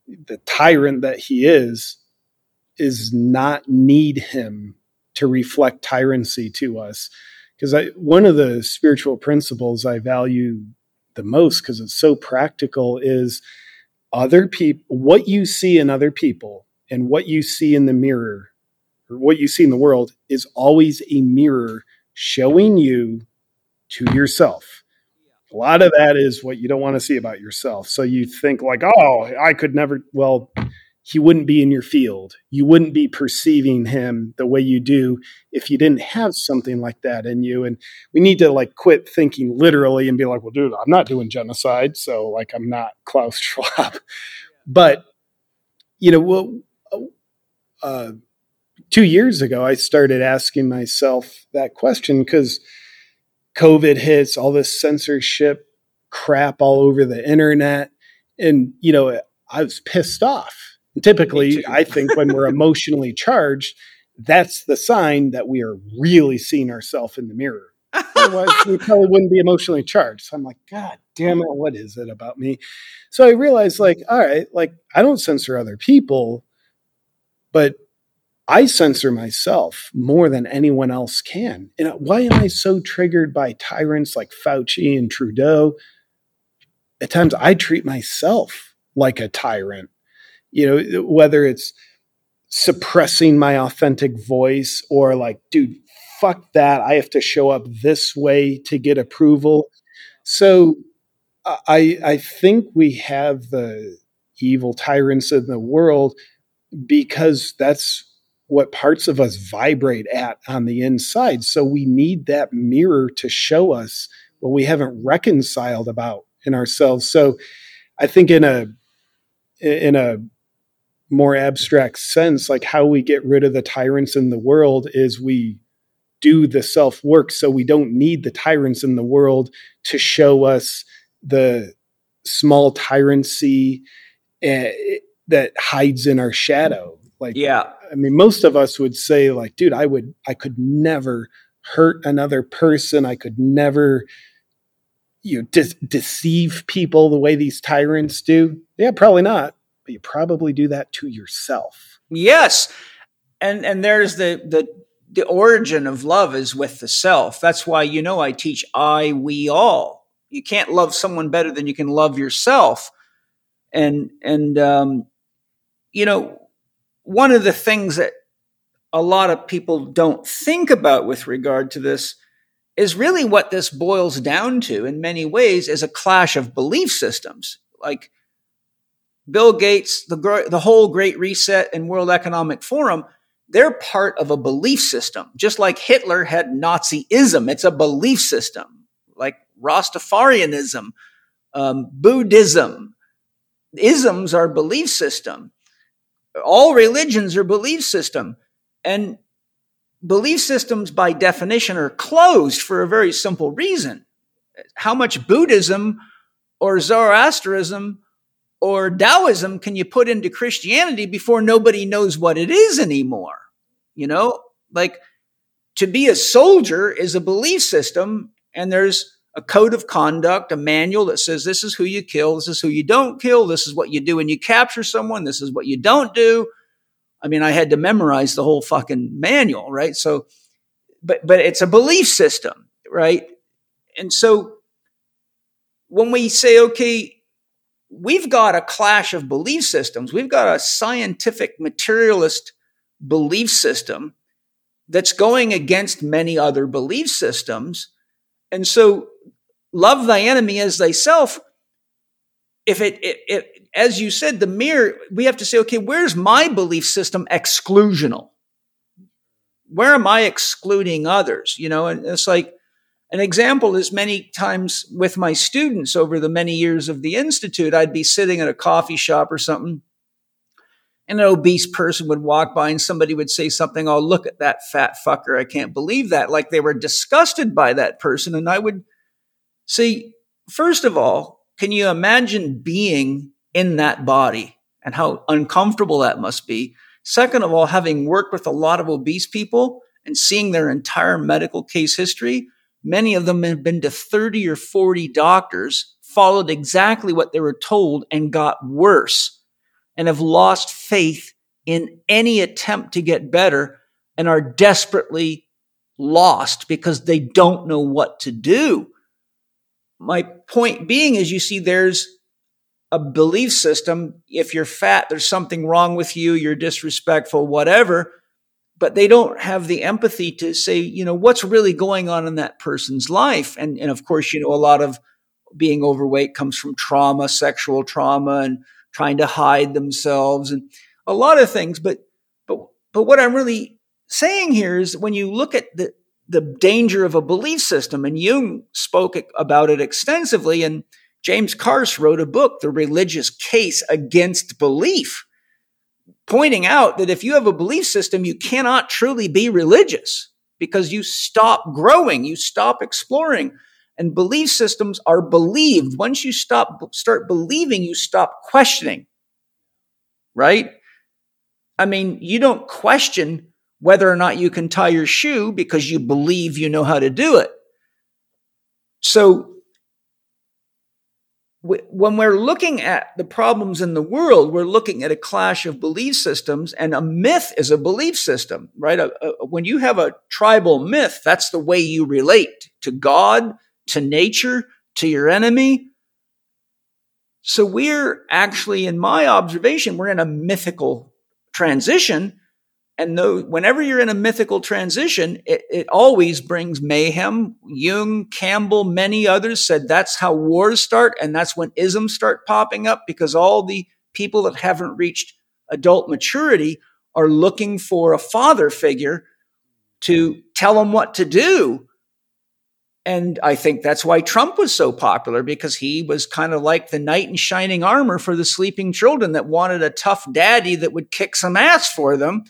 the tyrant that he is, is not need him to reflect tyranny to us. Because I, one of the spiritual principles I value the most, because it's so practical, is other people what you see in other people and what you see in the mirror or what you see in the world is always a mirror showing you to yourself. A lot of that is what you don't want to see about yourself. So you think like, oh, I could never. Well, he wouldn't be in your field. You wouldn't be perceiving him the way you do if you didn't have something like that in you. And we need to like quit thinking literally and be like, well, dude, I'm not doing genocide. So like, I'm not Klaus Schwab. But, you know, uh, two years ago, I started asking myself that question because COVID hits, all this censorship crap all over the internet. And, you know, I was pissed off. And typically, I think when we're emotionally charged, that's the sign that we are really seeing ourselves in the mirror. Otherwise, we probably wouldn't be emotionally charged. So I'm like, God damn it, what is it about me? So I realized, like, all right, like I don't censor other people, but I censor myself more than anyone else can. And why am I so triggered by tyrants like Fauci and Trudeau? At times I treat myself like a tyrant. You know, whether it's suppressing my authentic voice or like, dude, fuck that. I have to show up this way to get approval. So I I think we have the evil tyrants in the world because that's what parts of us vibrate at on the inside. So we need that mirror to show us what we haven't reconciled about in ourselves. So I think in a in a more abstract sense, like how we get rid of the tyrants in the world is we do the self work so we don't need the tyrants in the world to show us the small tyrancy uh, that hides in our shadow. Like yeah. I mean most of us would say like dude i would i could never hurt another person. I could never you know de- deceive people the way these tyrants do. Yeah probably not but you probably do that to yourself. Yes. And and there's the the the origin of love is with the self. That's why you know i teach i we all. You can't love someone better than you can love yourself. And and um you know one of the things that a lot of people don't think about with regard to this is really what this boils down to in many ways is a clash of belief systems. Like bill gates the, the whole great reset and world economic forum they're part of a belief system just like hitler had nazism. It's a belief system like rastafarianism um, buddhism. Isms are belief system all religions are belief system and belief systems by definition are closed for a very simple reason. How much buddhism or zoroastrianism or taoism can you put into christianity before nobody knows what it is anymore? You know like to be a soldier is a belief system and there's a code of conduct, a manual that says this is who you kill, this is who you don't kill, this is what you do when you capture someone, this is what you don't do. I mean, I had to memorize the whole fucking manual, right? So, but but it's a belief system, right? And so when we say, okay, we've got a clash of belief systems, we've got a scientific materialist belief system that's going against many other belief systems. And so love thy enemy as thyself. If it, it, it, as you said, the mirror, we have to say, okay, where's my belief system exclusional? Where am I excluding others? You know, and it's like an example is many times with my students over the many years of the Institute, I'd be sitting at a coffee shop or something, and an obese person would walk by and somebody would say something, oh, look at that fat fucker. I can't believe that. Like they were disgusted by that person. And I would See, first of all, can you imagine being in that body and how uncomfortable that must be? Second of all, having worked with a lot of obese people and seeing their entire medical case history, many of them have been to 30 or 40 doctors, followed exactly what they were told and got worse and have lost faith in any attempt to get better and are desperately lost because they don't know what to do my point being is you see there's a belief system. If you're fat, there's something wrong with you, you're disrespectful, whatever. But they don't have the empathy to say, you know, what's really going on in that person's life. And, and of course, you know, a lot of being overweight comes from trauma, sexual trauma, and trying to hide themselves and a lot of things. But, but, but what I'm really saying here is when you look at the, the danger of a belief system. And Jung spoke about it extensively. And James Carse wrote a book, The Religious Case Against Belief, pointing out that if you have a belief system, you cannot truly be religious because you stop growing, you stop exploring. And belief systems are believed. Once you stop, start believing, you stop questioning. Right? I mean, you don't question whether or not you can tie your shoe because you believe you know how to do it. So, when we're looking at the problems in the world, we're looking at a clash of belief systems, and a myth is a belief system, right? A, a, when you have a tribal myth, that's the way you relate to God, to nature, to your enemy. So, we're actually, in my observation, we're in a mythical transition and though whenever you're in a mythical transition, it, it always brings mayhem. Jung, Campbell, many others said that's how wars start, and that's when isms start popping up because all the people that haven't reached adult maturity are looking for a father figure to tell them what to do. And I think that's why Trump was so popular because he was kind of like the knight in shining armor for the sleeping children that wanted a tough daddy that would kick some ass for them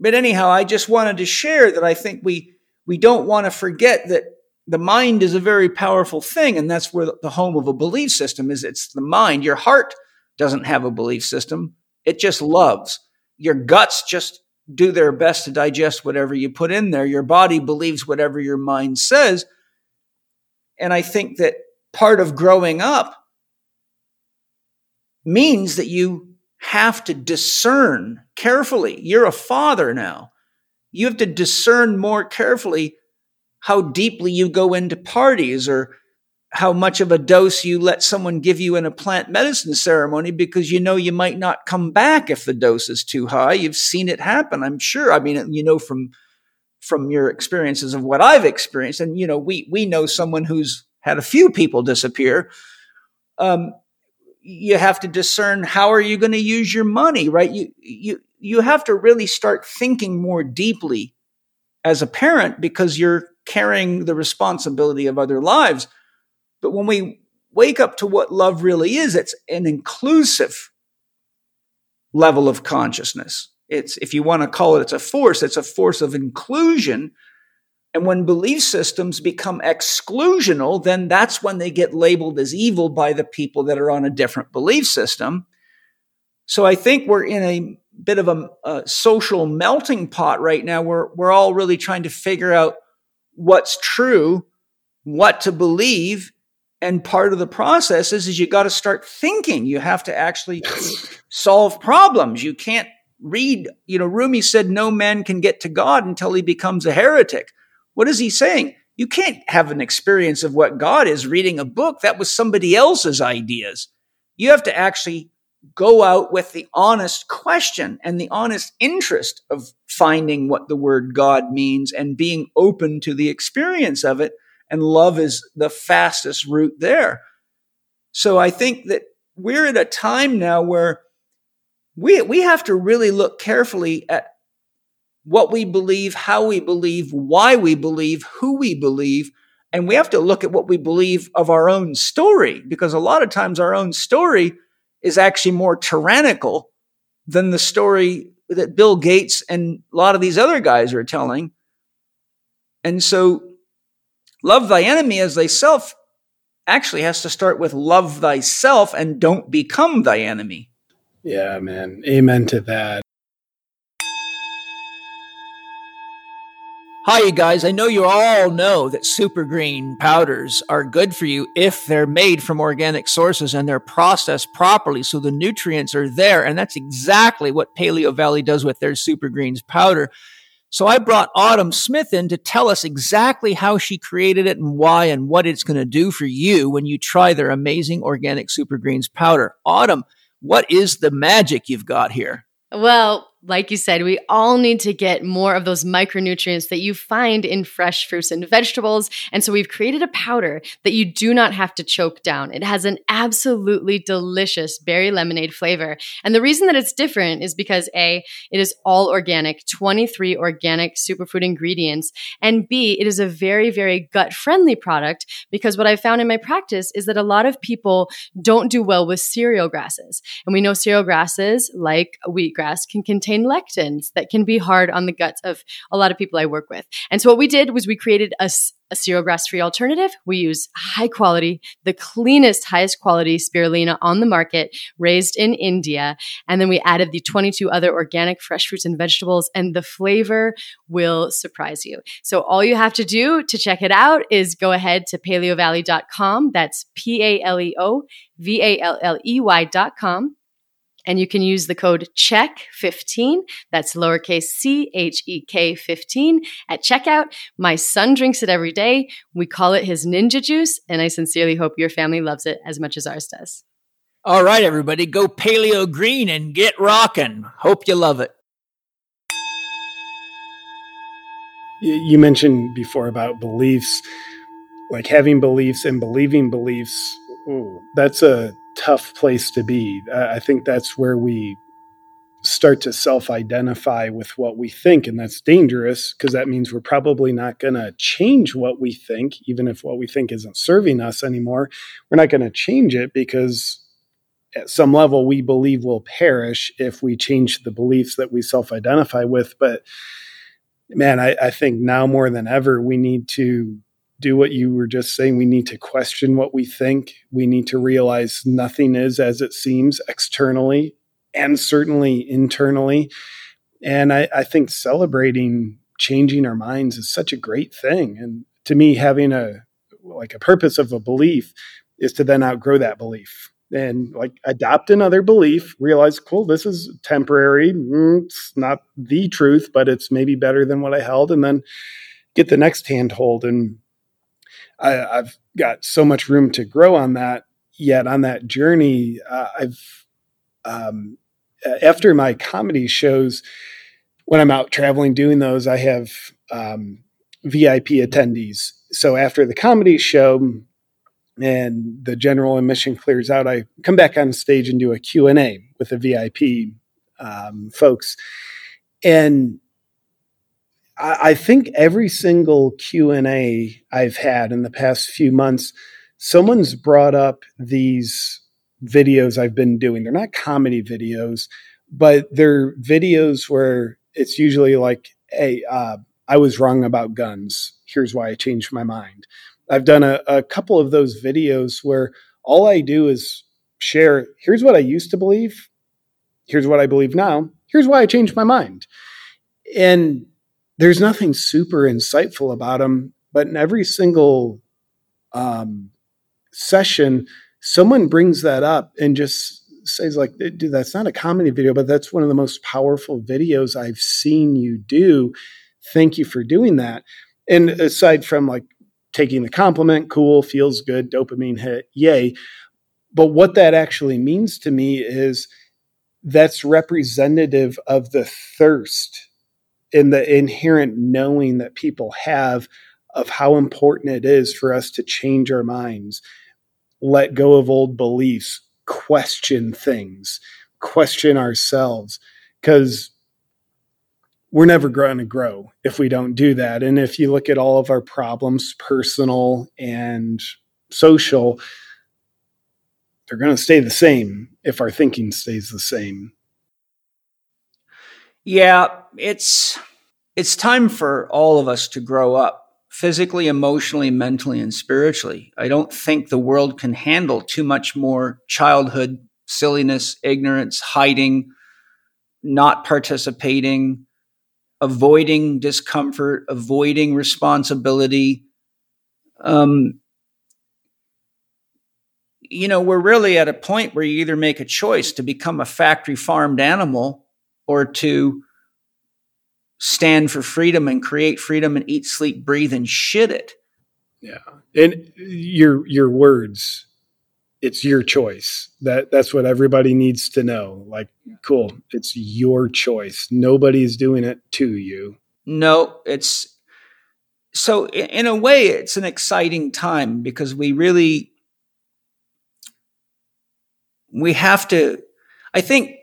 but anyhow, I just wanted to share that I think we we don't want to forget that the mind is a very powerful thing, and that's where the home of a belief system is. It's the mind. Your heart doesn't have a belief system; it just loves. Your guts just do their best to digest whatever you put in there. Your body believes whatever your mind says. And I think that part of growing up means that you have to discern carefully. You're a father now. You have to discern more carefully how deeply you go into parties or how much of a dose you let someone give you in a plant medicine ceremony because you know you might not come back if the dose is too high. You've seen it happen, I'm sure. I mean, you know from from your experiences of what I've experienced, and you know, we we know someone who's had a few people disappear. Um, you have to discern how are you going to use your money, right? You you you have to really start thinking more deeply as a parent because you're carrying the responsibility of other lives. But when we wake up to what love really is, it's an inclusive level of consciousness. It's, if you want to call it, it's a force, it's a force of inclusion. And when belief systems become exclusional, then that's when they get labeled as evil by the people that are on a different belief system. So I think we're in a bit of a, a social melting pot right now where we're all really trying to figure out what's true, what to believe, and part of the process is, is you got to start thinking. You have to actually solve problems. You can't read, you know, Rumi said no man can get to God until he becomes a heretic. What is he saying? You can't have an experience of what God is reading a book. That was somebody else's ideas. You have to actually go out with the honest question and the honest interest of finding what the word God means and being open to the experience of it and love is the fastest route there. So I think that we're at a time now where we, we have to really look carefully at what we believe, how we believe, why we believe, who we believe. And we have to look at what we believe of our own story because a lot of times our own story is actually more tyrannical than the story that Bill Gates and a lot of these other guys are telling. And so love thy enemy as thyself actually has to start with love thyself and don't become thy enemy. Yeah, man. Amen to that. Hi, you guys. I know you all know that super green powders are good for you if they're made from organic sources and they're processed properly so the nutrients are there. And that's exactly what Paleo Valley does with their super greens powder. So I brought Autumn Smith in to tell us exactly how she created it and why and what it's going to do for you when you try their amazing organic super greens powder. Autumn, what is the magic you've got here? Well, like you said, we all need to get more of those micronutrients that you find in fresh fruits and vegetables. And so we've created a powder that you do not have to choke down. It has an absolutely delicious berry lemonade flavor. And the reason that it's different is because A, it is all organic, 23 organic superfood ingredients. And B, it is a very, very gut friendly product because what I found in my practice is that a lot of people don't do well with cereal grasses. And we know cereal grasses, like wheatgrass, can contain contain lectins that can be hard on the guts of a lot of people I work with. And so what we did was we created a, a cereal grass free alternative. We use high quality, the cleanest, highest quality spirulina on the market, raised in India. And then we added the 22 other organic fresh fruits and vegetables, and the flavor will surprise you. So all you have to do to check it out is go ahead to paleovalley.com. That's P A L E O V A L L E Y.com and you can use the code CHEK15, that's lowercase c h e k 15 at checkout. My son drinks it every day. We call it his ninja juice, and I sincerely hope your family loves it as much as ours does. All right, everybody, go paleo green and get rocking. Hope you love it. You mentioned before about beliefs, like having beliefs and believing beliefs. Ooh, that's a tough place to be. I think that's where we start to self identify with what we think. And that's dangerous because that means we're probably not going to change what we think, even if what we think isn't serving us anymore. We're not going to change it because at some level we believe will perish if we change the beliefs that we self identify with. But man, I, I think now more than ever, we need to do what you were just saying. We need to question what we think. We need to realize nothing is as it seems externally and certainly internally. And I, I, think celebrating changing our minds is such a great thing. And to me, having a like a purpose of a belief is to then outgrow that belief and like adopt another belief, realize, cool, this is temporary. Mm, it's not the truth, but it's maybe better than what I held. And then get the next handhold. And I, have got so much room to grow on that. Yet on that journey, uh, I've, um, after my comedy shows, when I'm out traveling doing those, I have um, VIP attendees. So after the comedy show, and the general admission clears out, I come back on stage and do a Q&A with the VIP um, folks. And I, think every single Q&A I've had in the past few months, someone's brought up these videos I've been doing. They're not comedy videos, but they're videos where it's usually like, hey, uh, I was wrong about guns. Here's why I changed my mind I've done a, a couple of those videos where all I do is share here's what I used to believe, here's what I believe now, here's why I changed my mind. And there's nothing super insightful about them, but in every single um, session, someone brings that up and just says like dude that's not a comedy video but that's one of the most powerful videos i've seen you do thank you for doing that and aside from like taking the compliment, cool, feels good, dopamine hit, yay. But what that actually means to me is that's representative of the thirst and the inherent knowing that people have of how important it is for us to change our minds, let go of old beliefs, question things, question ourselves. Because we're never going to grow if we don't do that. And if you look at all of our problems, personal and social, they're going to stay the same if our thinking stays the same. Yeah, it's it's time for all of us to grow up physically, emotionally, mentally and spiritually. I don't think the world can handle too much more childhood silliness, ignorance, hiding, not participating, avoiding discomfort, avoiding responsibility. Um, you know, we're really at a point where you either make a choice to become a factory farmed animal or to stand for freedom and create freedom and eat, sleep, breathe, and shit it. Yeah. And your your words it's your choice. That that's what everybody needs to know. Like, cool, it's your choice. Nobody's doing it to you. No, it's so in a way it's an exciting time because we really we have to I think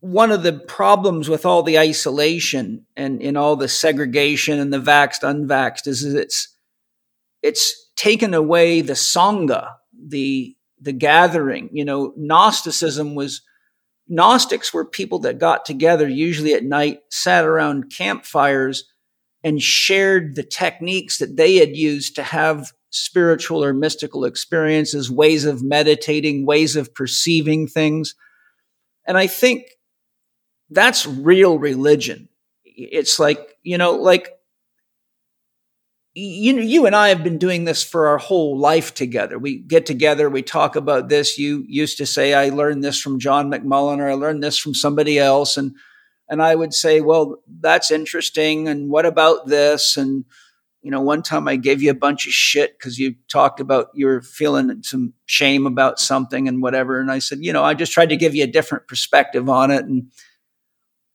one of the problems with all the isolation and in all the segregation and the vaxxed unvaxxed is, is it's it's taken away the sangha, the the gathering. You know, Gnosticism was Gnostics were people that got together usually at night, sat around campfires and shared the techniques that they had used to have spiritual or mystical experiences, ways of meditating, ways of perceiving things. And I think that's real religion. It's like, you know, like you know, you and I have been doing this for our whole life together. We get together, we talk about this. You used to say, I learned this from John McMullen or I learned this from somebody else. And, and I would say, well, that's interesting. And what about this? And, you know, one time I gave you a bunch of shit because you talked about you were feeling some shame about something and whatever. And I said, you know, I just tried to give you a different perspective on it. And,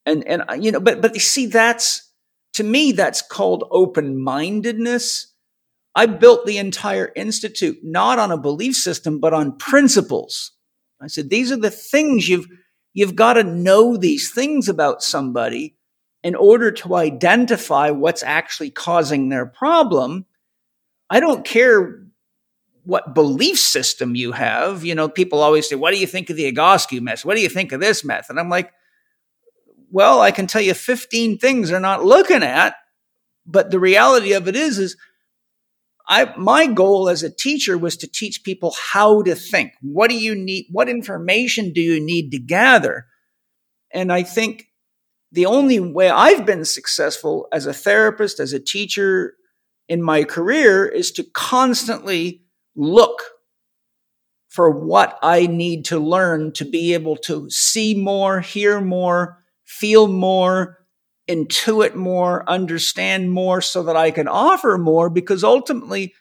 and, and, uh, you know, but, but you see, that's, to me, that's called open mindedness. I built the entire institute not on a belief system, but on principles. I said, these are the things you've, you've got to know these things about somebody in order to identify what's actually causing their problem. I don't care what belief system you have. You know, people always say, What do you think of the Egoscue method? What do you think of this method? And I'm like, Well, I can tell you 15 things they're not looking at. But the reality of it is, is I, my goal as a teacher was to teach people how to think. What do you need? What information do you need to gather? And I think the only way I've been successful as a therapist, as a teacher in my career is to constantly look for what I need to learn to be able to see more, hear more, feel more, intuit more, understand more so that I can offer more because ultimately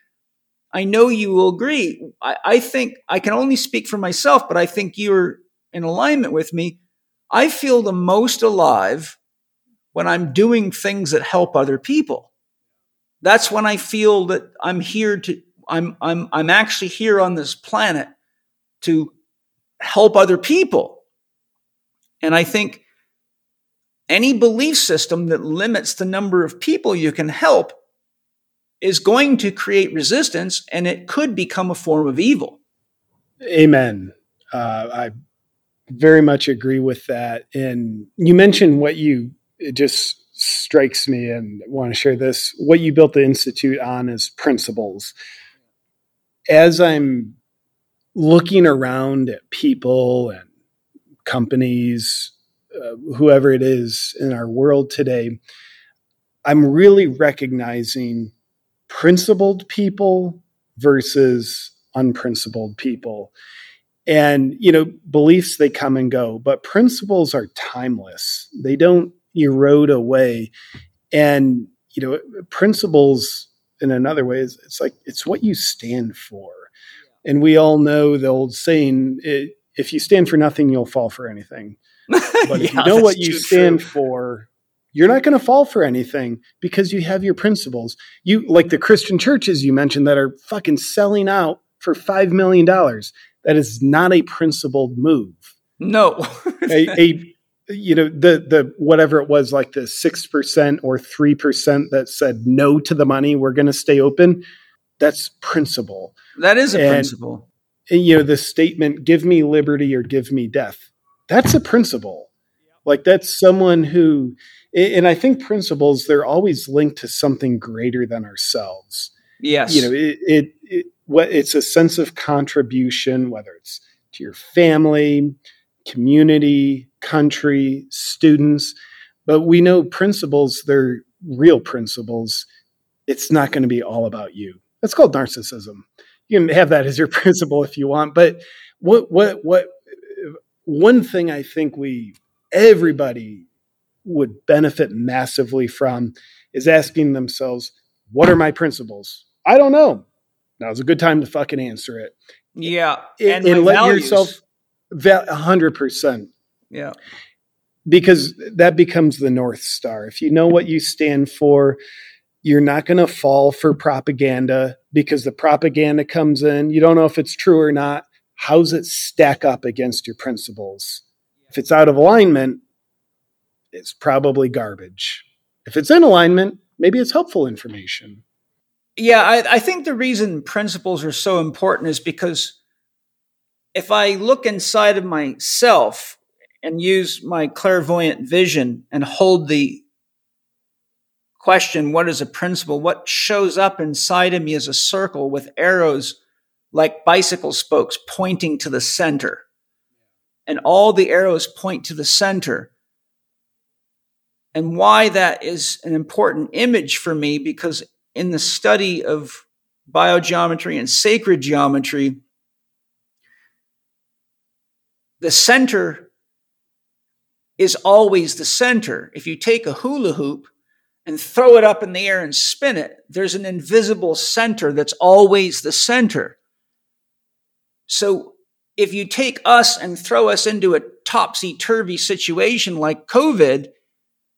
I know you will agree. I, I, think I can only speak for myself, but I think you're in alignment with me. I feel the most alive when I'm doing things that help other people. That's when I feel that I'm here to, I'm, I'm, I'm actually here on this planet to help other people. And I think any belief system that limits the number of people you can help is going to create resistance and it could become a form of evil. Amen. Uh, I very much agree with that. And you mentioned what you, it just strikes me and want to share this. What you built the Institute on is principles. As I'm looking around at people and companies uh, whoever it is in our world today, I'm really recognizing principled people versus unprincipled people. And, you know, beliefs, they come and go, but principles are timeless. They don't erode away. And, you know, principles in another way is it's like it's what you stand for. And we all know the old saying, it, if you stand for nothing, you'll fall for anything. But if you know what you stand true. for, you're not going to fall for anything because you have your principles. You like the Christian churches you mentioned that are fucking selling out for $5 million. That is not a principled move. No. a, a, you know, the, the, whatever it was like the 6% or 3% that said no to the money, we're going to stay open. That's principle. That is a and, principle. And, you know, the statement, give me liberty or give me death that's a principle. Like that's someone who, and I think principles, they're always linked to something greater than ourselves. Yes. You know, it, it, it what it's a sense of contribution, whether it's to your family, community, country, students. But we know principles, they're real principles. It's not going to be all about you. That's called narcissism. You can have that as your principle if you want, but what what what one thing I think we everybody would benefit massively from is asking themselves, what are my principles? I don't know. Now's a good time to fucking answer it. Yeah. And, and let values. yourself a hundred percent. Yeah. Because that becomes the North Star. If you know what you stand for, you're not going to fall for propaganda because the propaganda comes in. You don't know if it's true or not how's it stack up against your principles? If it's out of alignment, it's probably garbage. If it's in alignment, maybe it's helpful information. Yeah, I, I, think the reason principles are so important is because if I look inside of myself and use my clairvoyant vision and hold the question, what is a principle? What shows up inside of me is a circle with arrows like bicycle spokes pointing to the center. And all the arrows point to the center. And why that is an important image for me, because in the study of biogeometry and sacred geometry, the center is always the center. If you take a hula hoop and throw it up in the air and spin it, there's an invisible center that's always the center. So if you take us and throw us into a topsy turvy situation like COVID,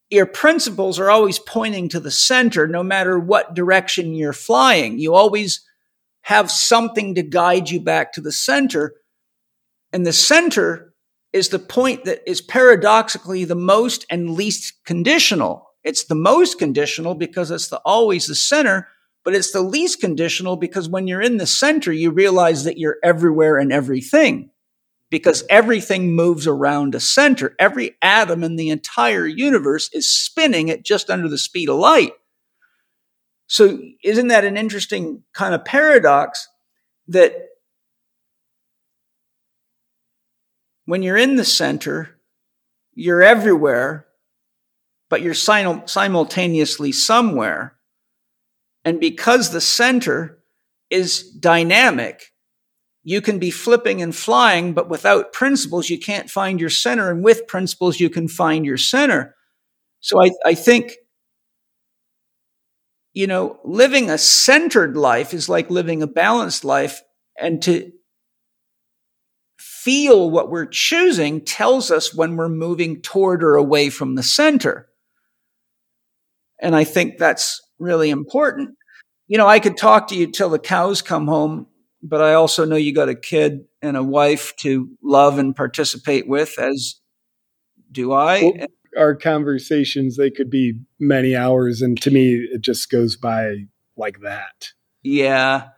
your principles are always pointing to the center, no matter what direction you're flying. You always have something to guide you back to the center. And the center is the point that is paradoxically the most and least conditional. It's the most conditional because it's the, always the center, but it's the least conditional because when you're in the center, you realize that you're everywhere and everything because everything moves around a center. Every atom in the entire universe is spinning at just under the speed of light. So, isn't that an interesting kind of paradox that when you're in the center, you're everywhere, but you're simultaneously somewhere? And because the center is dynamic, you can be flipping and flying, but without principles, you can't find your center. And with principles, you can find your center. So I, I think, you know, living a centered life is like living a balanced life. And to feel what we're choosing tells us when we're moving toward or away from the center. And I think that's really important. You know, I could talk to you till the cows come home, but I also know you got a kid and a wife to love and participate with, as do I. Well, our conversations, they could be many hours. And to me, it just goes by like that. Yeah.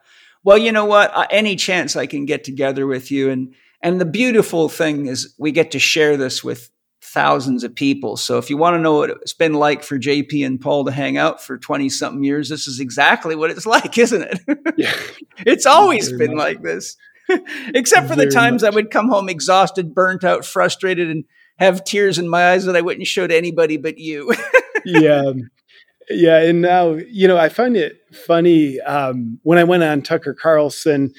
Well, you know what? Any chance I can get together with you and, and the beautiful thing is we get to share this with thousands of people. So if you want to know what it's been like for JP and Paul to hang out for 20 something years, this is exactly what it's like, isn't it? Yeah. it's always Very been much. like this. Except for Very the times much. I would come home exhausted, burnt out, frustrated, and have tears in my eyes that I wouldn't show to anybody but you. yeah. Yeah. And now, you know, I find it funny. Um, when I went on Tucker Carlson,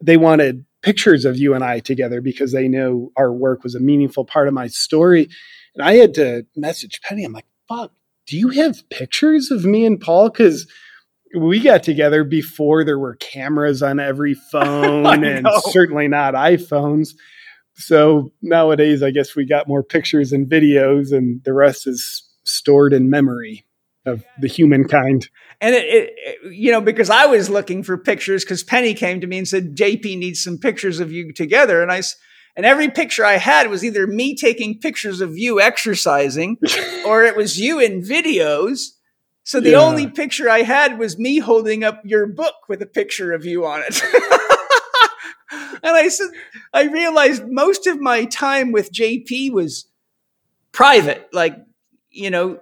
they wanted pictures of you and I together because they knew our work was a meaningful part of my story. And I had to message Penny. I'm like, fuck, do you have pictures of me and Paul? Because we got together before there were cameras on every phone and certainly not iPhones. So nowadays, I guess we got more pictures and videos, and the rest is stored in memory of the humankind. And it, it, you know because i was looking for pictures because penny came to me and said jp needs some pictures of you together. And i and every picture i had was either me taking pictures of you exercising or it was you in videos. So the yeah. only picture i had was me holding up your book with a picture of you on it. And i said i realized most of my time with jp was private like you know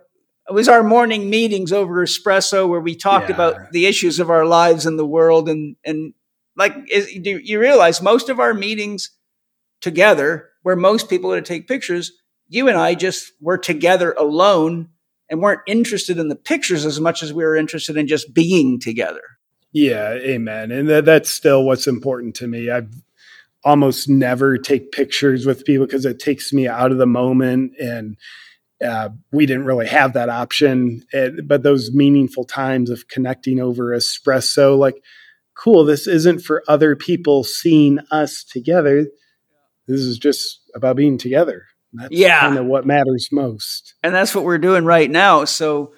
it was our morning meetings over espresso where we talked yeah. about the issues of our lives and the world and and like is, you realize most of our meetings together where most people would take pictures you and i just were together alone and weren't interested in the pictures as much as we were interested in just being together. Yeah amen. And that, that's still what's important to me. I've almost never take pictures with people because it takes me out of the moment and uh, we didn't really have that option. It, but those meaningful times of connecting over espresso, like, cool, this isn't for other people seeing us together. This is just about being together. That's yeah. kind of what matters most. And that's what we're doing right now. So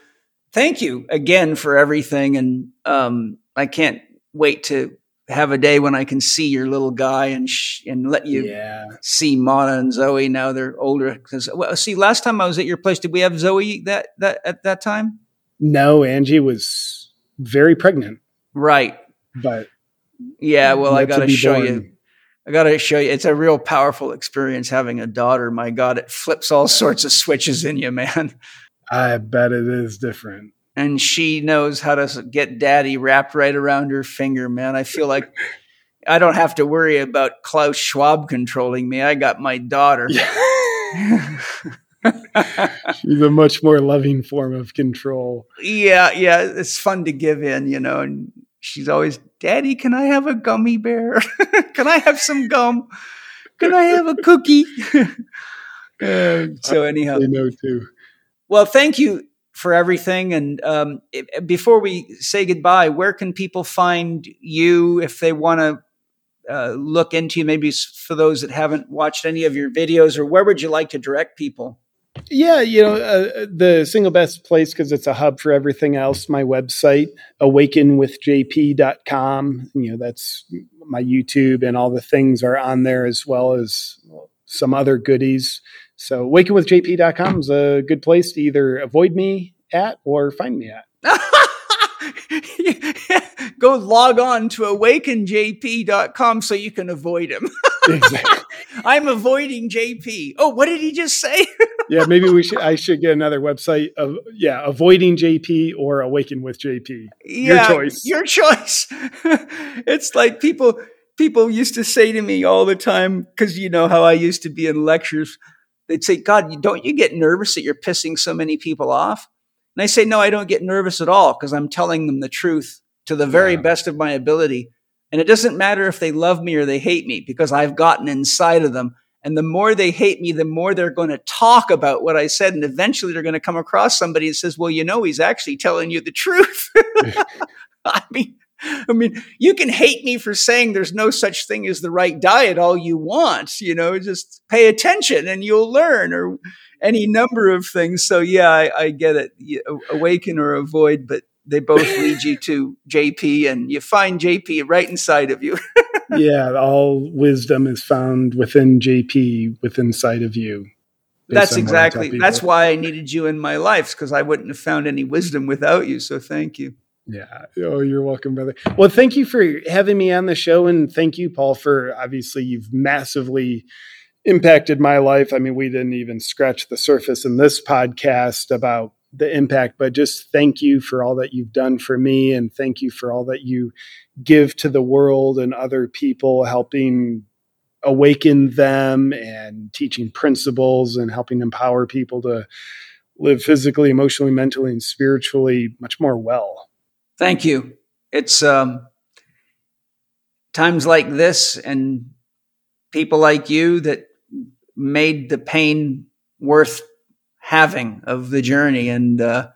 thank you again for everything. And um, I can't wait to have a day when I can see your little guy and sh- and let you yeah. see Mana and Zoe. Now they're older. Because well, see, last time I was at your place, did we have Zoe that that at that time? No, Angie was very pregnant. Right, but yeah. Well, I got to show born. you. I got to show you. It's a real powerful experience having a daughter. My God, it flips all sorts of switches in you, man. I bet it is different and she knows how to get daddy wrapped right around her finger, man. I feel like I don't have to worry about Klaus Schwab controlling me. I got my daughter. Yeah. She's a much more loving form of control. Yeah, yeah. It's fun to give in, you know. And she's always, Daddy, can I have a gummy bear? can I have some gum? Can I have a cookie? uh, so anyhow, they know too. Well, thank you for everything. And um, it, before we say goodbye, where can people find you if they want to uh, look into you? Maybe for those that haven't watched any of your videos, or where would you like to direct people? Yeah, you know, uh, the single best place because it's a hub for everything else. My website, awakenwithjp.com. You know, that's my YouTube and all the things are on there as well as some other goodies. So awakenwithjp.com is a good place to either avoid me at or find me at. Go log on to awakenjp.com so you can avoid him. exactly. I'm avoiding JP. Oh, what did he just say? yeah, maybe we should. I should get another website of yeah, avoiding JP or awaken with JP. Yeah, your choice. Your choice. it's like people people used to say to me all the time because you know how I used to be in lectures. They'd say, "God, don't you get nervous that you're pissing so many people off?" And I say, "No, I don't get nervous at all because I'm telling them the truth to the very yeah. best of my ability." And it doesn't matter if they love me or they hate me because I've gotten inside of them. And the more they hate me, the more they're going to talk about what I said. And eventually they're going to come across somebody that says, well, you know, he's actually telling you the truth. I mean, I mean, you can hate me for saying there's no such thing as the right diet all you want, you know, just pay attention and you'll learn or any number of things. So yeah, I, I get it. Awaken or avoid, but they both lead you to JP and you find JP right inside of you. yeah, all wisdom is found within JP, within inside of you. That's exactly. That's why I needed you in my life because I wouldn't have found any wisdom without you. So thank you. Yeah. Oh, you're welcome, brother. Well, thank you for having me on the show, and thank you, Paul, for obviously you've massively impacted my life. I mean, we didn't even scratch the surface in this podcast about the impact, but just thank you for all that you've done for me and thank you for all that you give to the world and other people, helping awaken them and teaching principles and helping empower people to live physically, emotionally, mentally, and spiritually much more well. Thank you. It's um, times like this and people like you that made the pain worth having of the journey. And uh,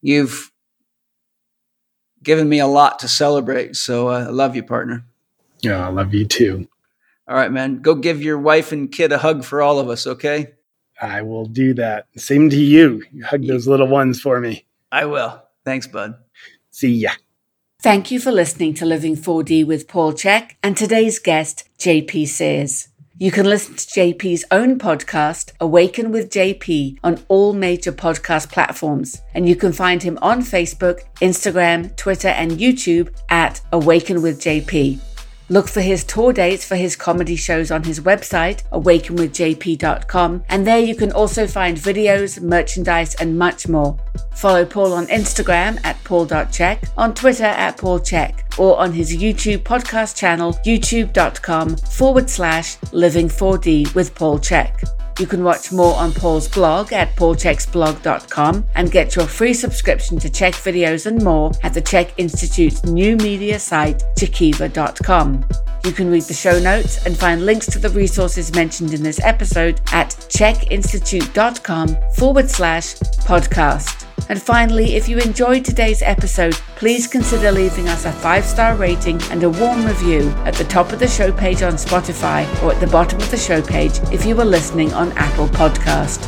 you've given me a lot to celebrate. So uh, I love you, partner. Yeah, I love you too. All right, man. Go give your wife and kid a hug for all of us, okay? I will do that. Same to you. Hug those little ones for me. I will. Thanks, bud. See ya. Thank you for listening to Living 4D with Paul Chek and today's guest, JP Sears. You can listen to JP's own podcast, Awaken with JP, on all major podcast platforms. And you can find him on Facebook, Instagram, Twitter, and YouTube at Awaken with JP. Look for his tour dates for his comedy shows on his website, awakenwithjp.com, and there you can also find videos, merchandise, and much more. Follow Paul on Instagram at paul.chek, on Twitter at paulchek, or on his YouTube podcast channel, youtube.com forward slash living4d with Paul Chek. You can watch more on Paul's blog at paulcheksblog.com and get your free subscription to Chek videos and more at the Chek Institute's new media site, chekiva.com. You can read the show notes and find links to the resources mentioned in this episode at chekinstitute.com forward slash podcast. And finally, if you enjoyed today's episode, please consider leaving us a five star rating and a warm review at the top of the show page on Spotify or at the bottom of the show page if you are listening on Apple Podcast.